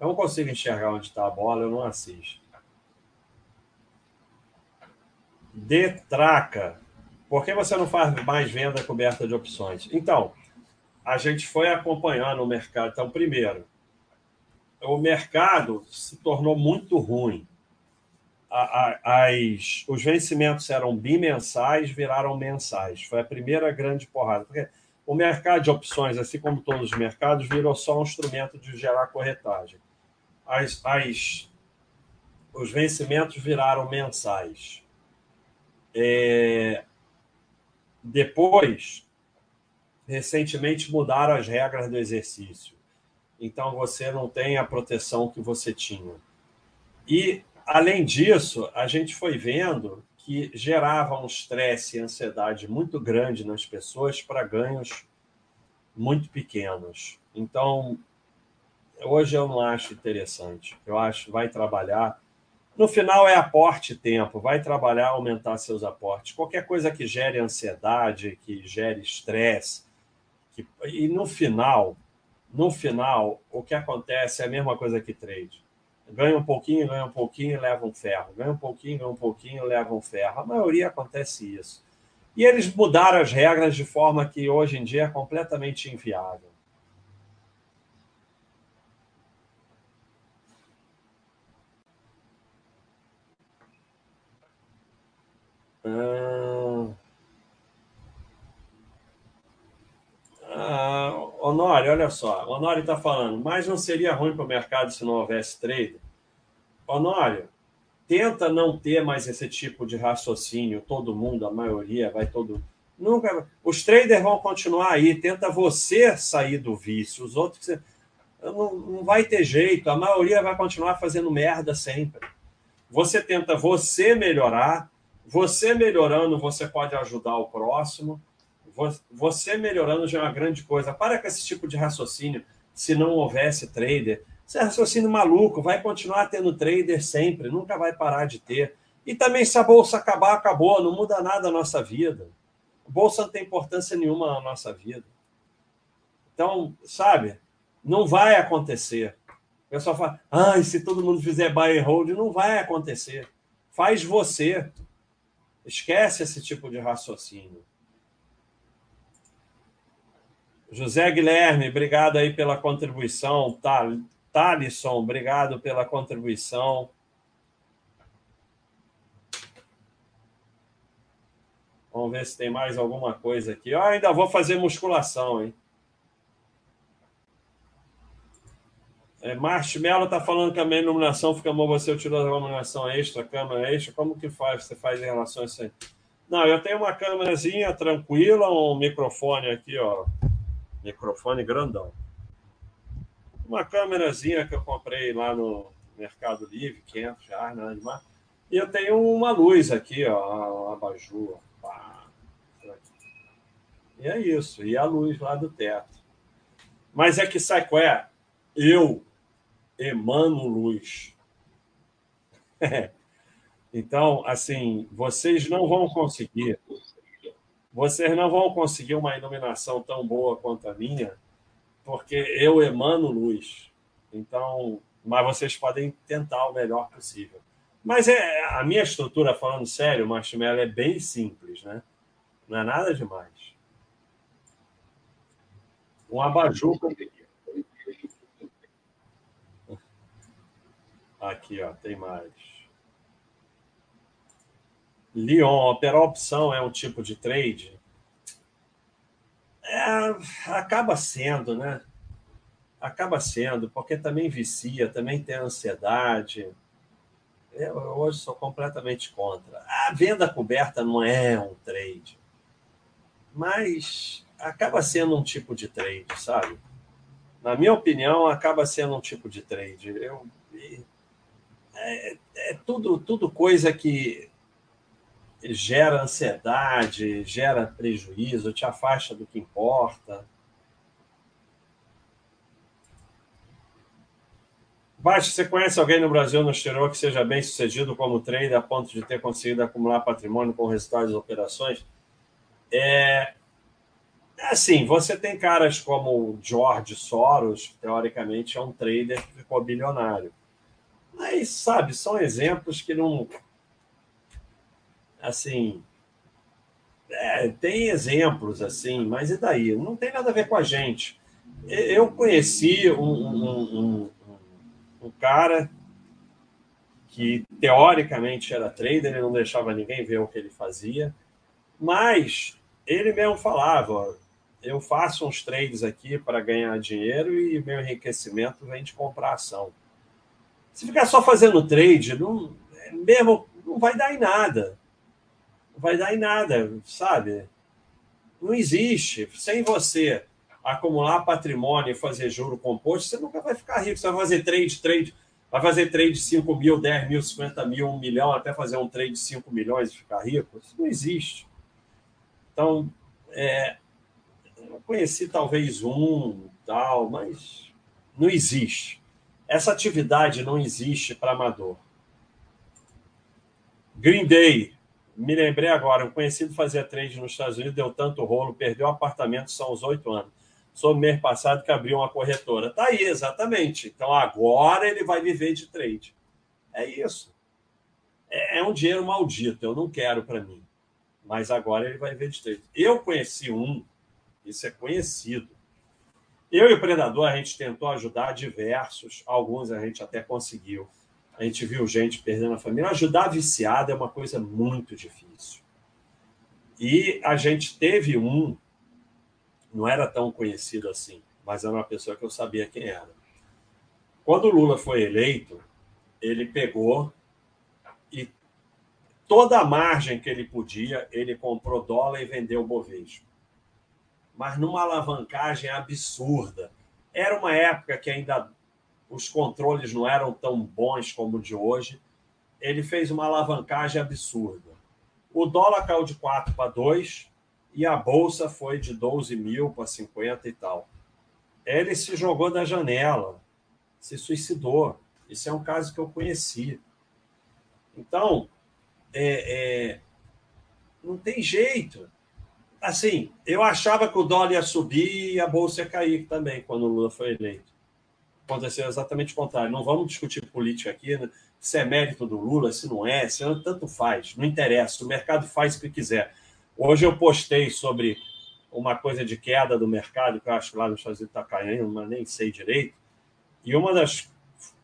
Eu não consigo enxergar onde está a bola, eu não assisto. Detraca. Por que você não faz mais venda coberta de opções? Então, a gente foi acompanhando o mercado. Então, primeiro, o mercado se tornou muito ruim. As, os vencimentos eram bimensais, viraram mensais. Foi a primeira grande porrada. Porque o mercado de opções, assim como todos os mercados, virou só um instrumento de gerar corretagem. As, as, os vencimentos viraram mensais. É... Depois, recentemente mudaram as regras do exercício. Então você não tem a proteção que você tinha. E, além disso, a gente foi vendo que gerava um estresse e ansiedade muito grande nas pessoas para ganhos muito pequenos. Então, hoje eu não acho interessante. Eu acho vai trabalhar no final é aporte tempo, vai trabalhar, aumentar seus aportes. Qualquer coisa que gere ansiedade, que gere estresse, que... e no final, no final, o que acontece é a mesma coisa que trade. Ganha um pouquinho, ganha um pouquinho, leva um ferro. Ganha um pouquinho, ganha um pouquinho, leva um ferro. A maioria acontece isso. E eles mudaram as regras de forma que hoje em dia é completamente inviável. Ah, ah, Honório, olha só. Honório está falando, mas não seria ruim para o mercado se não houvesse trader? Honório, tenta não ter mais esse tipo de raciocínio. Todo mundo, a maioria, vai todo. Nunca. Os traders vão continuar aí. Tenta você sair do vício. Os outros. Não, não vai ter jeito. A maioria vai continuar fazendo merda sempre. Você tenta você melhorar você melhorando, você pode ajudar o próximo. Você melhorando já é uma grande coisa. Para com esse tipo de raciocínio. Se não houvesse trader, esse é raciocínio maluco. Vai continuar tendo trader sempre, nunca vai parar de ter. E também, se a bolsa acabar, acabou. Não muda nada a nossa vida. A bolsa não tem importância nenhuma na nossa vida. Então, sabe, não vai acontecer. O pessoal fala, ah, se todo mundo fizer buy and hold, não vai acontecer. Faz você. Esquece esse tipo de raciocínio. José Guilherme, obrigado aí pela contribuição. Thalisson, obrigado pela contribuição. Vamos ver se tem mais alguma coisa aqui. Eu ainda vou fazer musculação, hein? É, Marshmallow está falando que a minha iluminação fica bom, você utilizou a iluminação extra, câmera extra. Como que faz? Você faz em relação a isso aí? Não, eu tenho uma câmerazinha tranquila, um microfone aqui, ó. Microfone grandão. Uma câmerazinha que eu comprei lá no Mercado Livre, 500 reais, nada demais. E eu tenho uma luz aqui, ó, um abajur. E é isso. E a luz lá do teto. Mas é que sabe qual é? Eu emano luz. então, assim, vocês não vão conseguir. Vocês não vão conseguir uma iluminação tão boa quanto a minha, porque eu emano luz. Então, mas vocês podem tentar o melhor possível. Mas é a minha estrutura, falando sério, Marshmallow, é bem simples, né? Não é nada demais. Um abajur. Aqui, ó, tem mais. Leon, operar opção é um tipo de trade? É, acaba sendo, né? Acaba sendo, porque também vicia, também tem ansiedade. Eu hoje sou completamente contra. A venda coberta não é um trade, mas acaba sendo um tipo de trade, sabe? Na minha opinião, acaba sendo um tipo de trade. Eu, é, é tudo, tudo coisa que gera ansiedade, gera prejuízo, te afasta do que importa. Baixo, você conhece alguém no Brasil no exterior que seja bem sucedido como trader a ponto de ter conseguido acumular patrimônio com resultados das operações? É, assim, você tem caras como o George Soros, que teoricamente é um trader que ficou bilionário. Mas, sabe, são exemplos que não. Assim. É, tem exemplos, assim, mas e daí? Não tem nada a ver com a gente. Eu conheci um, um, um, um cara que teoricamente era trader, ele não deixava ninguém ver o que ele fazia, mas ele mesmo falava: eu faço uns trades aqui para ganhar dinheiro e meu enriquecimento vem de comprar ação. Se ficar só fazendo trade, não, mesmo não vai dar em nada. Não vai dar em nada, sabe? Não existe. Sem você acumular patrimônio e fazer juro composto, você nunca vai ficar rico. Você vai fazer trade, trade, vai fazer trade de 5 mil, 10 mil, 50 mil, 1 milhão, até fazer um trade de 5 milhões e ficar rico. Isso não existe. Então, é, eu conheci talvez um, tal, mas não existe. Essa atividade não existe para amador. Green Day. Me lembrei agora, um conhecido fazia trade nos Estados Unidos, deu tanto rolo, perdeu o apartamento, são os oito anos. No mês passado que abriu uma corretora. Tá aí, exatamente. Então agora ele vai viver de trade. É isso. É, é um dinheiro maldito, eu não quero para mim. Mas agora ele vai viver de trade. Eu conheci um, isso é conhecido, eu e o Predador, a gente tentou ajudar diversos, alguns a gente até conseguiu. A gente viu gente perdendo a família. Ajudar viciado é uma coisa muito difícil. E a gente teve um, não era tão conhecido assim, mas era uma pessoa que eu sabia quem era. Quando o Lula foi eleito, ele pegou e toda a margem que ele podia, ele comprou dólar e vendeu o Bovespa mas numa alavancagem absurda. Era uma época que ainda os controles não eram tão bons como de hoje. Ele fez uma alavancagem absurda. O dólar caiu de 4 para 2 e a bolsa foi de 12 mil para 50 e tal. Ele se jogou da janela, se suicidou. Isso é um caso que eu conheci. Então, é, é, não tem jeito assim, eu achava que o dólar ia subir e a bolsa ia cair também quando o Lula foi eleito. Aconteceu exatamente o contrário. Não vamos discutir política aqui, né? se é mérito do Lula, se não é, se não, tanto faz, não interessa. O mercado faz o que quiser. Hoje eu postei sobre uma coisa de queda do mercado, que eu acho que lá nos Estados Unidos está caindo, mas nem sei direito. E uma das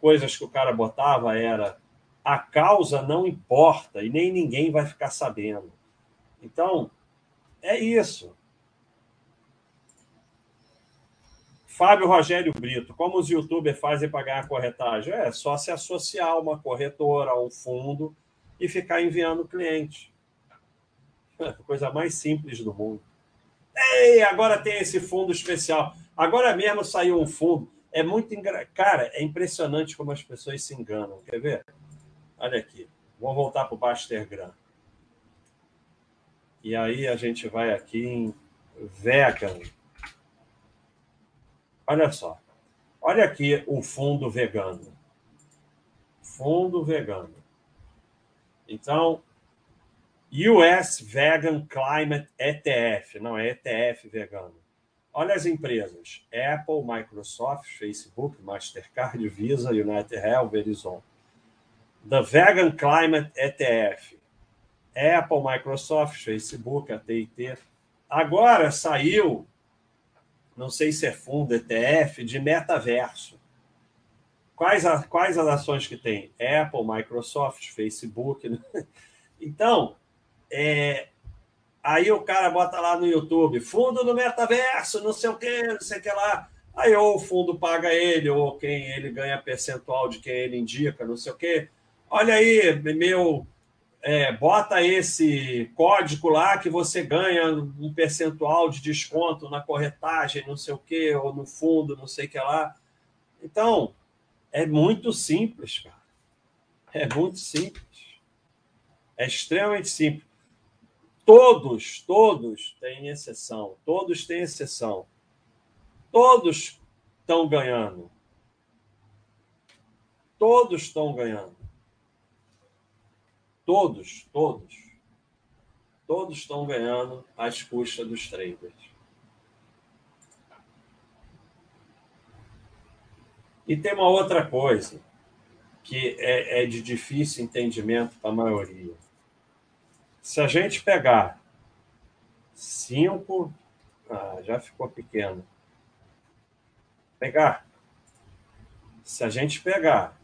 coisas que o cara botava era a causa não importa e nem ninguém vai ficar sabendo. Então, é isso. Fábio Rogério Brito, como os youtubers fazem para ganhar corretagem? É só se associar a uma corretora, a um fundo e ficar enviando cliente. Coisa mais simples do mundo. Ei, agora tem esse fundo especial. Agora mesmo saiu um fundo. É muito engra... Cara, é impressionante como as pessoas se enganam. Quer ver? Olha aqui. Vou voltar para o Bastergram. E aí a gente vai aqui em vegan. Olha só. Olha aqui o fundo vegano. Fundo vegano. Então, US Vegan Climate ETF, não é ETF vegano. Olha as empresas: Apple, Microsoft, Facebook, Mastercard, Visa, United Health, Verizon. The Vegan Climate ETF. Apple, Microsoft, Facebook, AT&T. Agora saiu, não sei se é fundo ETF, de metaverso. Quais, a, quais as ações que tem? Apple, Microsoft, Facebook. Então, é, aí o cara bota lá no YouTube, fundo no metaverso, não sei o que, não sei o que lá. Aí ou o fundo paga ele, ou quem ele ganha percentual de quem ele indica, não sei o quê. Olha aí, meu, é, bota esse código lá que você ganha um percentual de desconto na corretagem, não sei o quê, ou no fundo, não sei o que lá. Então, é muito simples, cara. É muito simples. É extremamente simples. Todos, todos têm exceção. Todos têm exceção. Todos estão ganhando. Todos estão ganhando. Todos, todos. Todos estão ganhando às custas dos traders. E tem uma outra coisa que é, é de difícil entendimento para a maioria. Se a gente pegar cinco. Ah, já ficou pequeno. Pegar. Se a gente pegar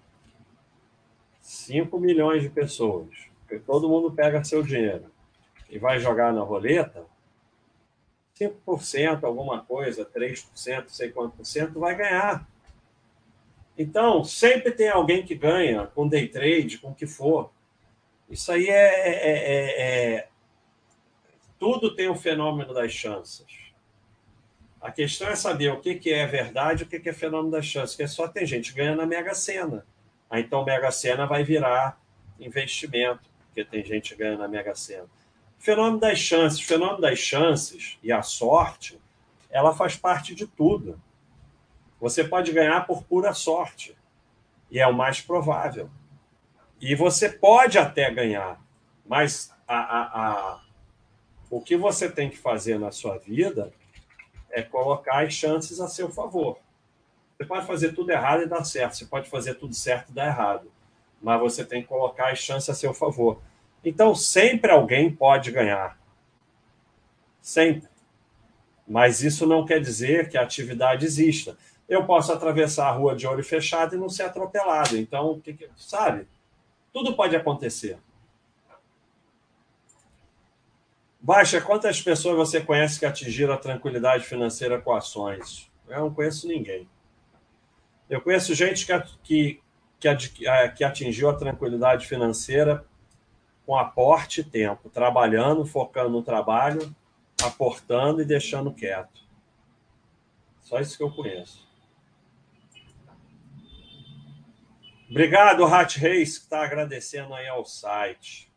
5 milhões de pessoas, todo mundo pega seu dinheiro e vai jogar na roleta, 5%, alguma coisa, 3%, sei quanto por cento, vai ganhar. Então, sempre tem alguém que ganha com day trade, com o que for. Isso aí é, é, é, é, Tudo tem o fenômeno das chances. A questão é saber o que, que é verdade e o que, que é fenômeno das chances. Porque só tem gente ganhando na Mega Sena. Aí, então, Mega Sena vai virar investimento, porque tem gente ganhando na Mega Sena. Fenômeno das chances. Fenômeno das chances e a sorte, ela faz parte de tudo. Você pode ganhar por pura sorte. E é o mais provável. E você pode até ganhar, mas a, a, a, o que você tem que fazer na sua vida é colocar as chances a seu favor. Você pode fazer tudo errado e dar certo, você pode fazer tudo certo e dar errado, mas você tem que colocar as chances a seu favor. Então, sempre alguém pode ganhar. Sempre. Mas isso não quer dizer que a atividade exista. Eu posso atravessar a rua de olho fechado e não ser atropelado. Então, sabe? Tudo pode acontecer. Baixa, quantas pessoas você conhece que atingiram a tranquilidade financeira com ações? Eu não conheço ninguém. Eu conheço gente que, que, que atingiu a tranquilidade financeira com aporte e tempo, trabalhando, focando no trabalho, aportando e deixando quieto. Só isso que eu conheço. Obrigado, Rat Reis, que está agradecendo aí ao site.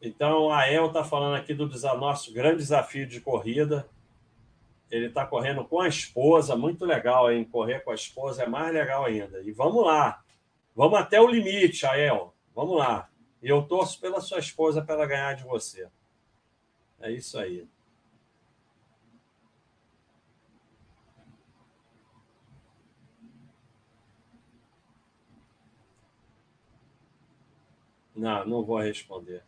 Então, a El está falando aqui do nosso grande desafio de corrida. Ele está correndo com a esposa, muito legal, hein? Correr com a esposa é mais legal ainda. E vamos lá. Vamos até o limite, Ael. Vamos lá. E eu torço pela sua esposa para ela ganhar de você. É isso aí. Não, não vou responder.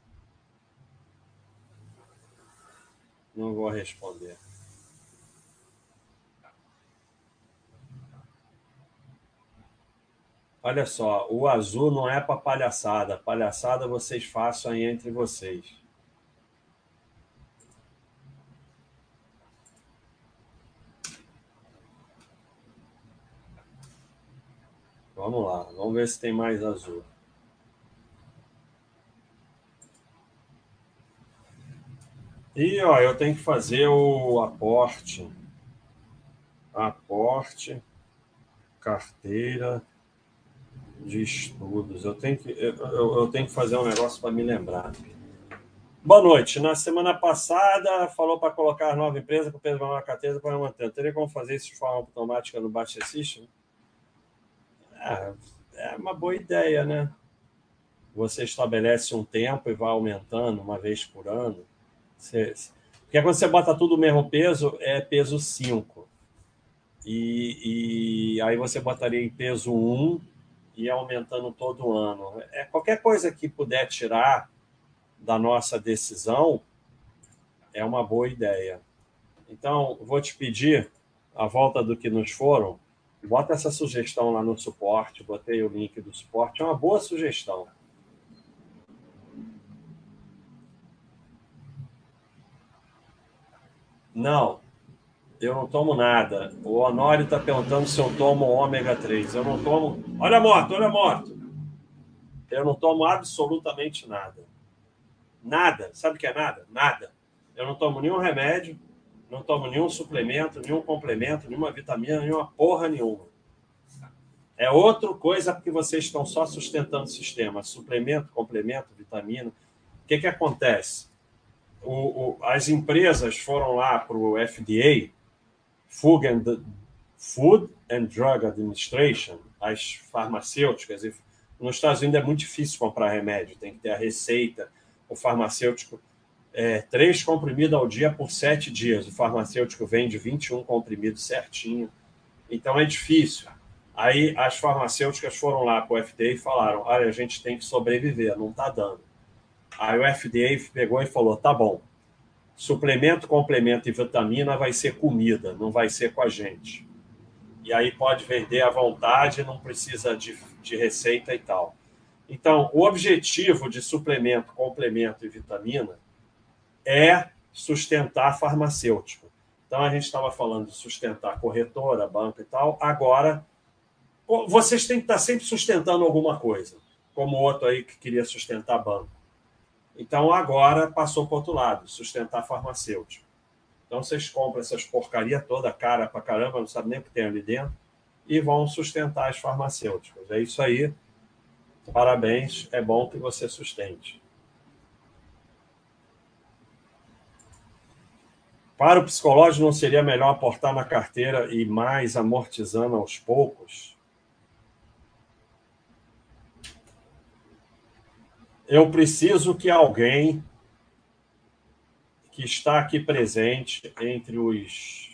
Não vou responder. Olha só, o azul não é para palhaçada. Palhaçada vocês façam aí entre vocês. Vamos lá, vamos ver se tem mais azul. E ó, eu tenho que fazer o aporte. Aporte, carteira de estudos. Eu tenho que, eu, eu tenho que fazer um negócio para me lembrar. Boa noite. Na semana passada, falou para colocar a nova empresa com o Pedro na carteira para manter. Teria como fazer isso de forma automática no Baixa System? É, é uma boa ideia, né? Você estabelece um tempo e vai aumentando uma vez por ano. Você, porque quando você bota tudo o mesmo peso, é peso 5. E, e aí você botaria em peso 1 e aumentando todo ano. É, qualquer coisa que puder tirar da nossa decisão é uma boa ideia. Então, vou te pedir, a volta do que nos foram, bota essa sugestão lá no suporte, botei o link do suporte, é uma boa sugestão. Não, eu não tomo nada. O Honório está perguntando se eu tomo ômega 3. Eu não tomo. Olha a moto, olha a moto. Eu não tomo absolutamente nada. Nada. Sabe o que é nada? Nada. Eu não tomo nenhum remédio, não tomo nenhum suplemento, nenhum complemento, nenhuma vitamina, nenhuma porra nenhuma. É outra coisa porque vocês estão só sustentando o sistema. Suplemento, complemento, vitamina. O que, que acontece? o, o, as empresas foram lá para o FDA, Food and, Food and Drug Administration, as farmacêuticas. Nos Estados Unidos é muito difícil comprar remédio, tem que ter a receita. O farmacêutico, é, três comprimidos ao dia por sete dias. O farmacêutico vende 21 comprimidos certinho. Então é difícil. Aí as farmacêuticas foram lá para o FDA e falaram: olha, a gente tem que sobreviver, não está dando. Aí o FDA pegou e falou: tá bom, suplemento, complemento e vitamina vai ser comida, não vai ser com a gente. E aí pode vender à vontade, não precisa de, de receita e tal. Então, o objetivo de suplemento, complemento e vitamina é sustentar farmacêutico. Então, a gente estava falando de sustentar corretora, banco e tal. Agora, vocês têm que estar sempre sustentando alguma coisa, como o outro aí que queria sustentar banco. Então agora passou para o outro lado, sustentar farmacêutico. Então vocês compram essas porcaria toda, cara para caramba, não sabe nem o que tem ali dentro, e vão sustentar as farmacêuticas. É isso aí. Parabéns, é bom que você sustente. Para o psicológico, não seria melhor aportar na carteira e mais amortizando aos poucos? Eu preciso que alguém que está aqui presente entre os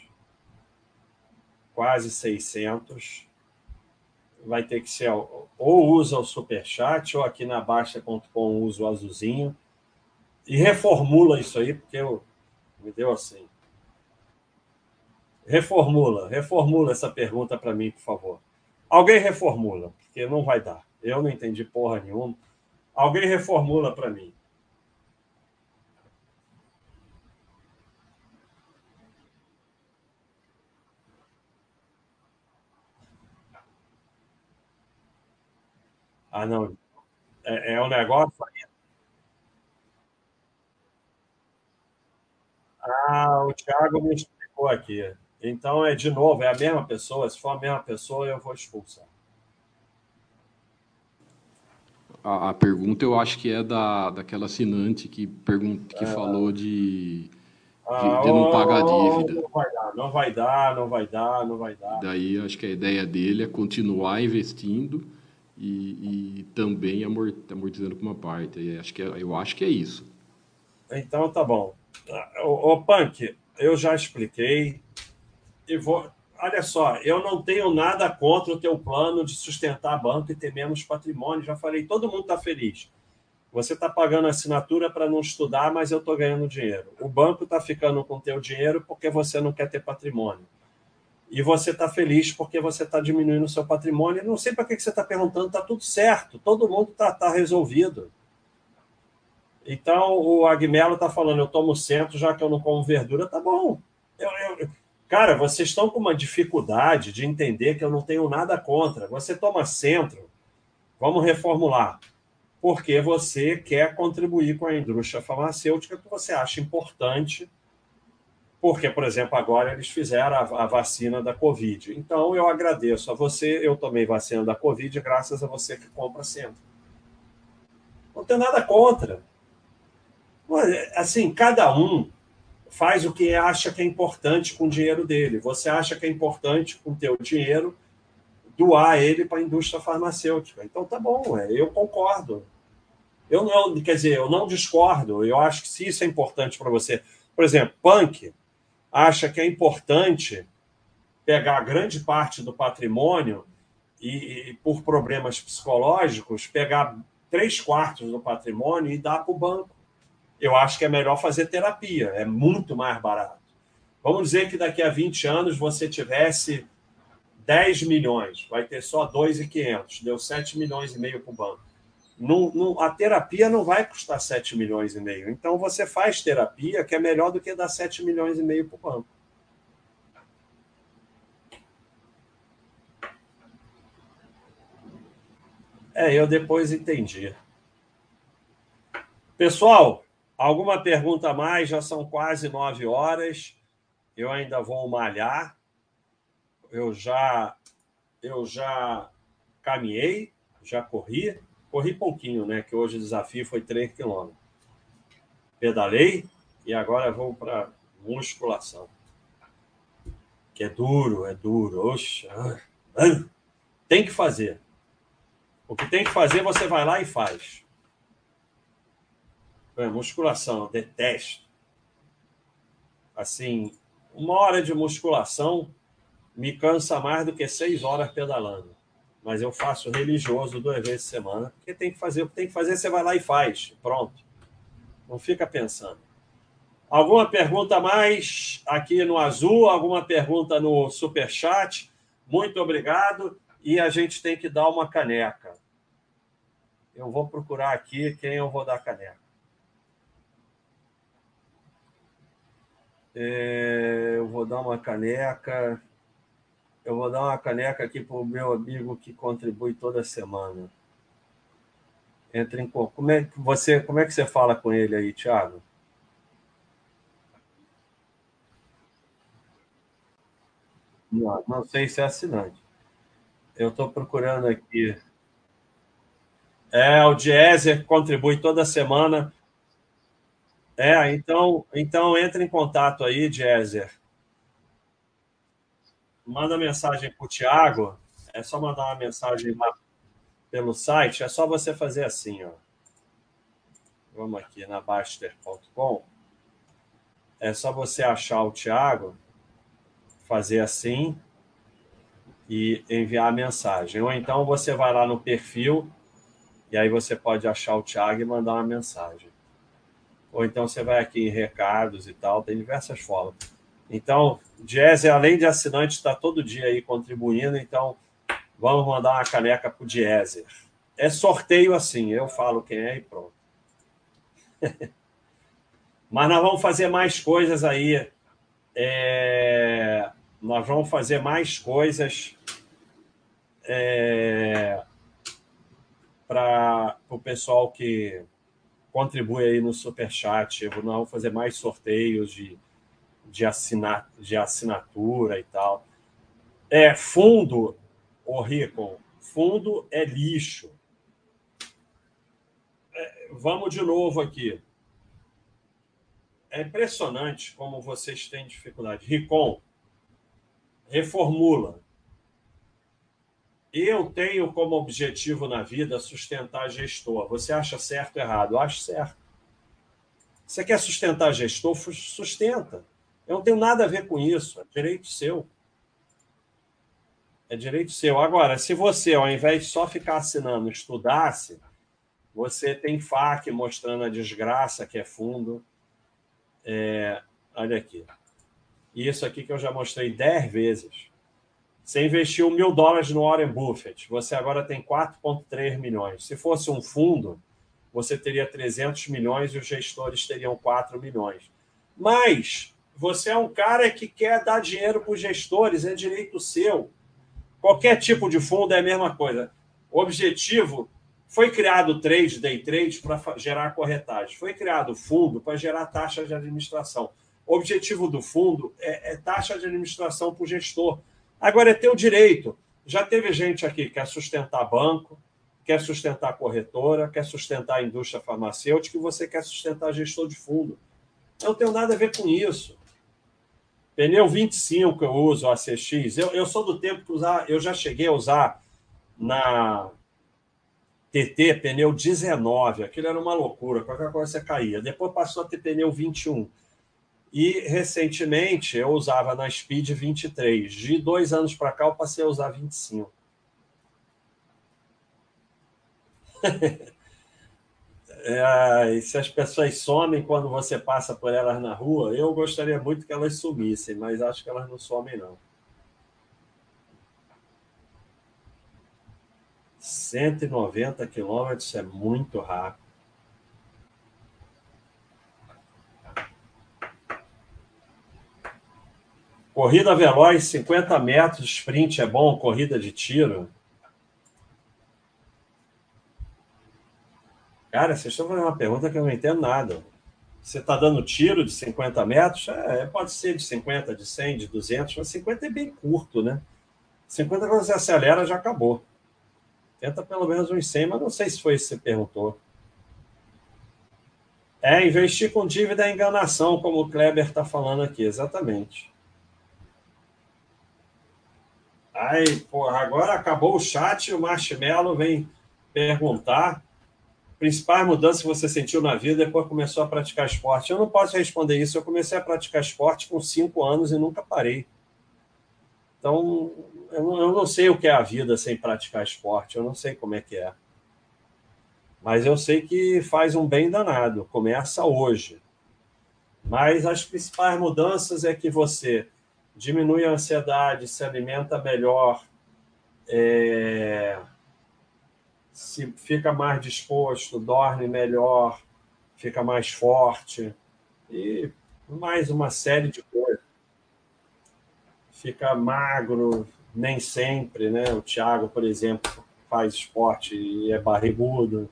quase 600 vai ter que ser ou usa o superchat ou aqui na Baixa.com usa o azulzinho e reformula isso aí, porque eu, me deu assim. Reformula, reformula essa pergunta para mim, por favor. Alguém reformula, porque não vai dar. Eu não entendi porra nenhuma. Alguém reformula para mim. Ah, não. É, é um negócio. Ah, o Thiago me explicou aqui. Então é de novo, é a mesma pessoa. Se for a mesma pessoa, eu vou expulsar. A, a, pergunta eu acho que é da, daquela assinante que, pergunta, que é. falou de, ah, de, não pagar dívida. Não vai dar, não vai dar, não vai dar, não vai dar. Daí acho que a ideia dele é continuar investindo e, e também amortizando com uma parte. acho que é, eu acho que é isso. Então tá bom. Ô Punk, eu já expliquei e vou. Olha só, eu não tenho nada contra o teu plano de sustentar banco e ter menos patrimônio. Já falei, todo mundo está feliz. Você está pagando assinatura para não estudar, mas eu estou ganhando dinheiro. O banco está ficando com o teu dinheiro porque você não quer ter patrimônio. E você está feliz porque você está diminuindo o seu patrimônio. Não sei para que você está perguntando, está tudo certo, todo mundo está tá resolvido. Então, o Agmelo está falando, eu tomo centro já que eu não como verdura. Tá bom. Eu, eu, cara, vocês estão com uma dificuldade de entender que eu não tenho nada contra. Você toma centro, vamos reformular porque você quer contribuir com a indústria farmacêutica que você acha importante, porque, por exemplo, agora eles fizeram a, vacina da Covid. Então, eu agradeço a você, eu tomei vacina da Covid graças a você que compra sempre. Não tem nada contra. Assim, cada um faz o que acha que é importante com o dinheiro dele. Você acha que é importante com o teu dinheiro doar ele para a indústria farmacêutica. Então tá bom, é, eu concordo. Eu não, quer dizer, eu não discordo. Eu acho que se isso é importante para você, por exemplo, Punk acha que é importante pegar grande parte do patrimônio e, e por problemas psicológicos, pegar três quartos do patrimônio e dar para o banco. Eu acho que é melhor fazer terapia, é muito mais barato. Vamos dizer que daqui a 20 anos você tivesse 10 milhões, vai ter só 2,500, deu 7 milhões e meio para o banco. Não, não, a terapia não vai custar 7 milhões e meio. Então você faz terapia, que é melhor do que dar 7 milhões e meio para o banco. É, eu depois entendi. Pessoal, alguma pergunta a mais? Já são quase nove horas. Eu ainda vou malhar eu já eu já caminhei, já corri, corri pouquinho, né? Que hoje o desafio foi 3 quilômetros. Pedalei e agora vou para musculação. Que é duro, é duro. Oxa, tem que fazer. O que tem que fazer, você vai lá e faz. É, musculação, eu detesto. Assim, uma hora de musculação me cansa mais do que seis horas pedalando. Mas eu faço religioso duas vezes por semana, porque tem que fazer o que tem que fazer, você vai lá e faz. Pronto. Não fica pensando. Alguma pergunta mais aqui no azul? Alguma pergunta no super chat? Muito obrigado. E a gente tem que dar uma caneca. Eu vou procurar aqui quem eu vou dar caneca. É, eu vou dar uma caneca. Eu vou dar uma caneca aqui para o meu amigo que contribui toda semana. Entre em como é que você como é que você fala com ele aí, Thiago? Não, não sei se é assinante. Eu estou procurando aqui. É, o Diezer contribui toda semana. É, então, então entre em contato aí, Diezer manda mensagem para o Tiago, é só mandar uma mensagem pelo site, é só você fazer assim, ó. Vamos aqui na Baster.com. É só você achar o Tiago, fazer assim e enviar a mensagem. Ou então você vai lá no perfil e aí você pode achar o Tiago e mandar uma mensagem. Ou então você vai aqui em recados e tal, tem diversas formas. Então, Jazzer, além de assinante, está todo dia aí contribuindo, então vamos mandar uma caneca para o Jazzer. É sorteio assim, eu falo quem é e pronto. Mas nós vamos fazer mais coisas aí. É... Nós vamos fazer mais coisas é... para o pessoal que contribui aí no Superchat. Nós vamos fazer mais sorteios de de, assinar, de assinatura e tal. É fundo, o Rico, fundo é lixo. É, vamos de novo aqui. É impressionante como vocês têm dificuldade. Ricom, reformula. Eu tenho como objetivo na vida sustentar gestor. Você acha certo ou errado? Eu acho certo. Você quer sustentar gestor? Sustenta. Eu não tenho nada a ver com isso. É direito seu. É direito seu. Agora, se você, ao invés de só ficar assinando, estudasse, você tem FAQ mostrando a desgraça que é fundo. É, olha aqui. Isso aqui que eu já mostrei 10 vezes. Você investiu mil dólares no Warren Buffett, você agora tem 4,3 milhões. Se fosse um fundo, você teria 300 milhões e os gestores teriam 4 milhões. Mas você é um cara que quer dar dinheiro para os gestores, é direito seu. Qualquer tipo de fundo é a mesma coisa. O objetivo foi criado trade, day trade, para gerar corretagem. Foi criado fundo para gerar taxa de administração. O objetivo do fundo é, é taxa de administração para o gestor. Agora é teu direito. Já teve gente aqui que quer sustentar banco, quer sustentar corretora, quer sustentar a indústria farmacêutica e você quer sustentar gestor de fundo. Eu não tenho nada a ver com isso. Pneu 25 eu uso, ACX. Eu, eu sou do tempo que usar, eu já cheguei a usar na TT pneu 19. Aquilo era uma loucura, qualquer coisa você caía. Depois passou a ter pneu 21. E recentemente eu usava na Speed 23. De dois anos para cá eu passei a usar 25. é, e se as pessoas somem quando você passa por elas na rua, eu gostaria muito que elas sumissem, mas acho que elas não somem, não. 190 quilômetros é muito rápido. Corrida veloz, 50 metros, sprint é bom, corrida de tiro. Cara, vocês estão fazendo uma pergunta que eu não entendo nada. Você está dando tiro de 50 metros? É, pode ser de 50, de 100, de 200, mas 50 é bem curto, né? 50 quando você acelera já acabou. Tenta pelo menos uns 100, mas não sei se foi isso que você perguntou. É, investir com dívida é enganação, como o Kleber está falando aqui, exatamente. Ai, porra, agora acabou o chat e o Marshmallow vem perguntar principais mudanças que você sentiu na vida depois começou a praticar esporte. Eu não posso responder isso. Eu comecei a praticar esporte com cinco anos e nunca parei. Então, eu não, eu não sei o que é a vida sem praticar esporte. Eu não sei como é que é. Mas eu sei que faz um bem danado. Começa hoje. Mas as principais mudanças é que você diminui a ansiedade, se alimenta melhor, é, se fica mais disposto, dorme melhor, fica mais forte e mais uma série de coisas. Fica magro, nem sempre, né? O Thiago, por exemplo, faz esporte e é barrigudo.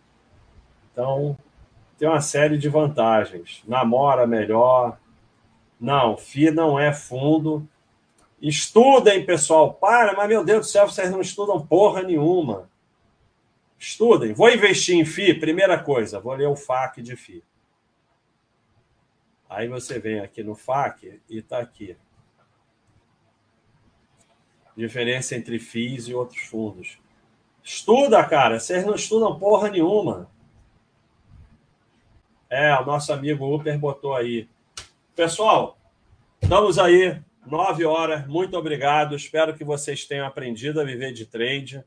Então, tem uma série de vantagens. Namora melhor. Não, FI não é fundo, Estudem, pessoal. Para, mas meu Deus do céu, vocês não estudam porra nenhuma. Estudem. Vou investir em FI, primeira coisa, vou ler o FAQ de FI. Aí você vem aqui no FAQ e está aqui. Diferença entre FIIs e outros fundos. Estuda, cara. Vocês não estudam porra nenhuma. É, o nosso amigo Uper botou aí. Pessoal, estamos aí Nove horas, muito obrigado. Espero que vocês tenham aprendido a viver de trade.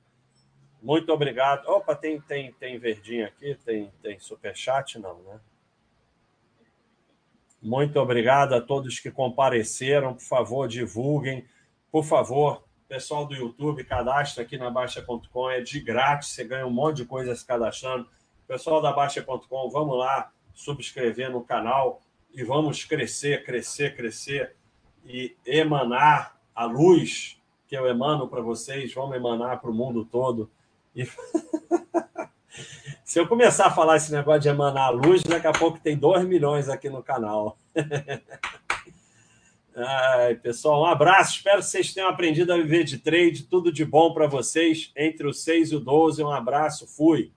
Muito obrigado. Opa, tem, tem, tem verdinho aqui? Tem, tem superchat? Não, né? Muito obrigado a todos que compareceram. Por favor, divulguem. Por favor, pessoal do YouTube, cadastra aqui na Baixa.com. É de grátis, você ganha um monte de coisa se cadastrando. Pessoal da Baixa.com, vamos lá subscrever no canal e vamos crescer, crescer, crescer e emanar a luz que eu emano para vocês, vamos emanar para o mundo todo. E... Se eu começar a falar esse negócio de emanar a luz, daqui a pouco tem 2 milhões aqui no canal. Ai, pessoal, um abraço. Espero que vocês tenham aprendido a viver de trade. Tudo de bom para vocês. Entre o 6 e o 12. Um abraço. Fui.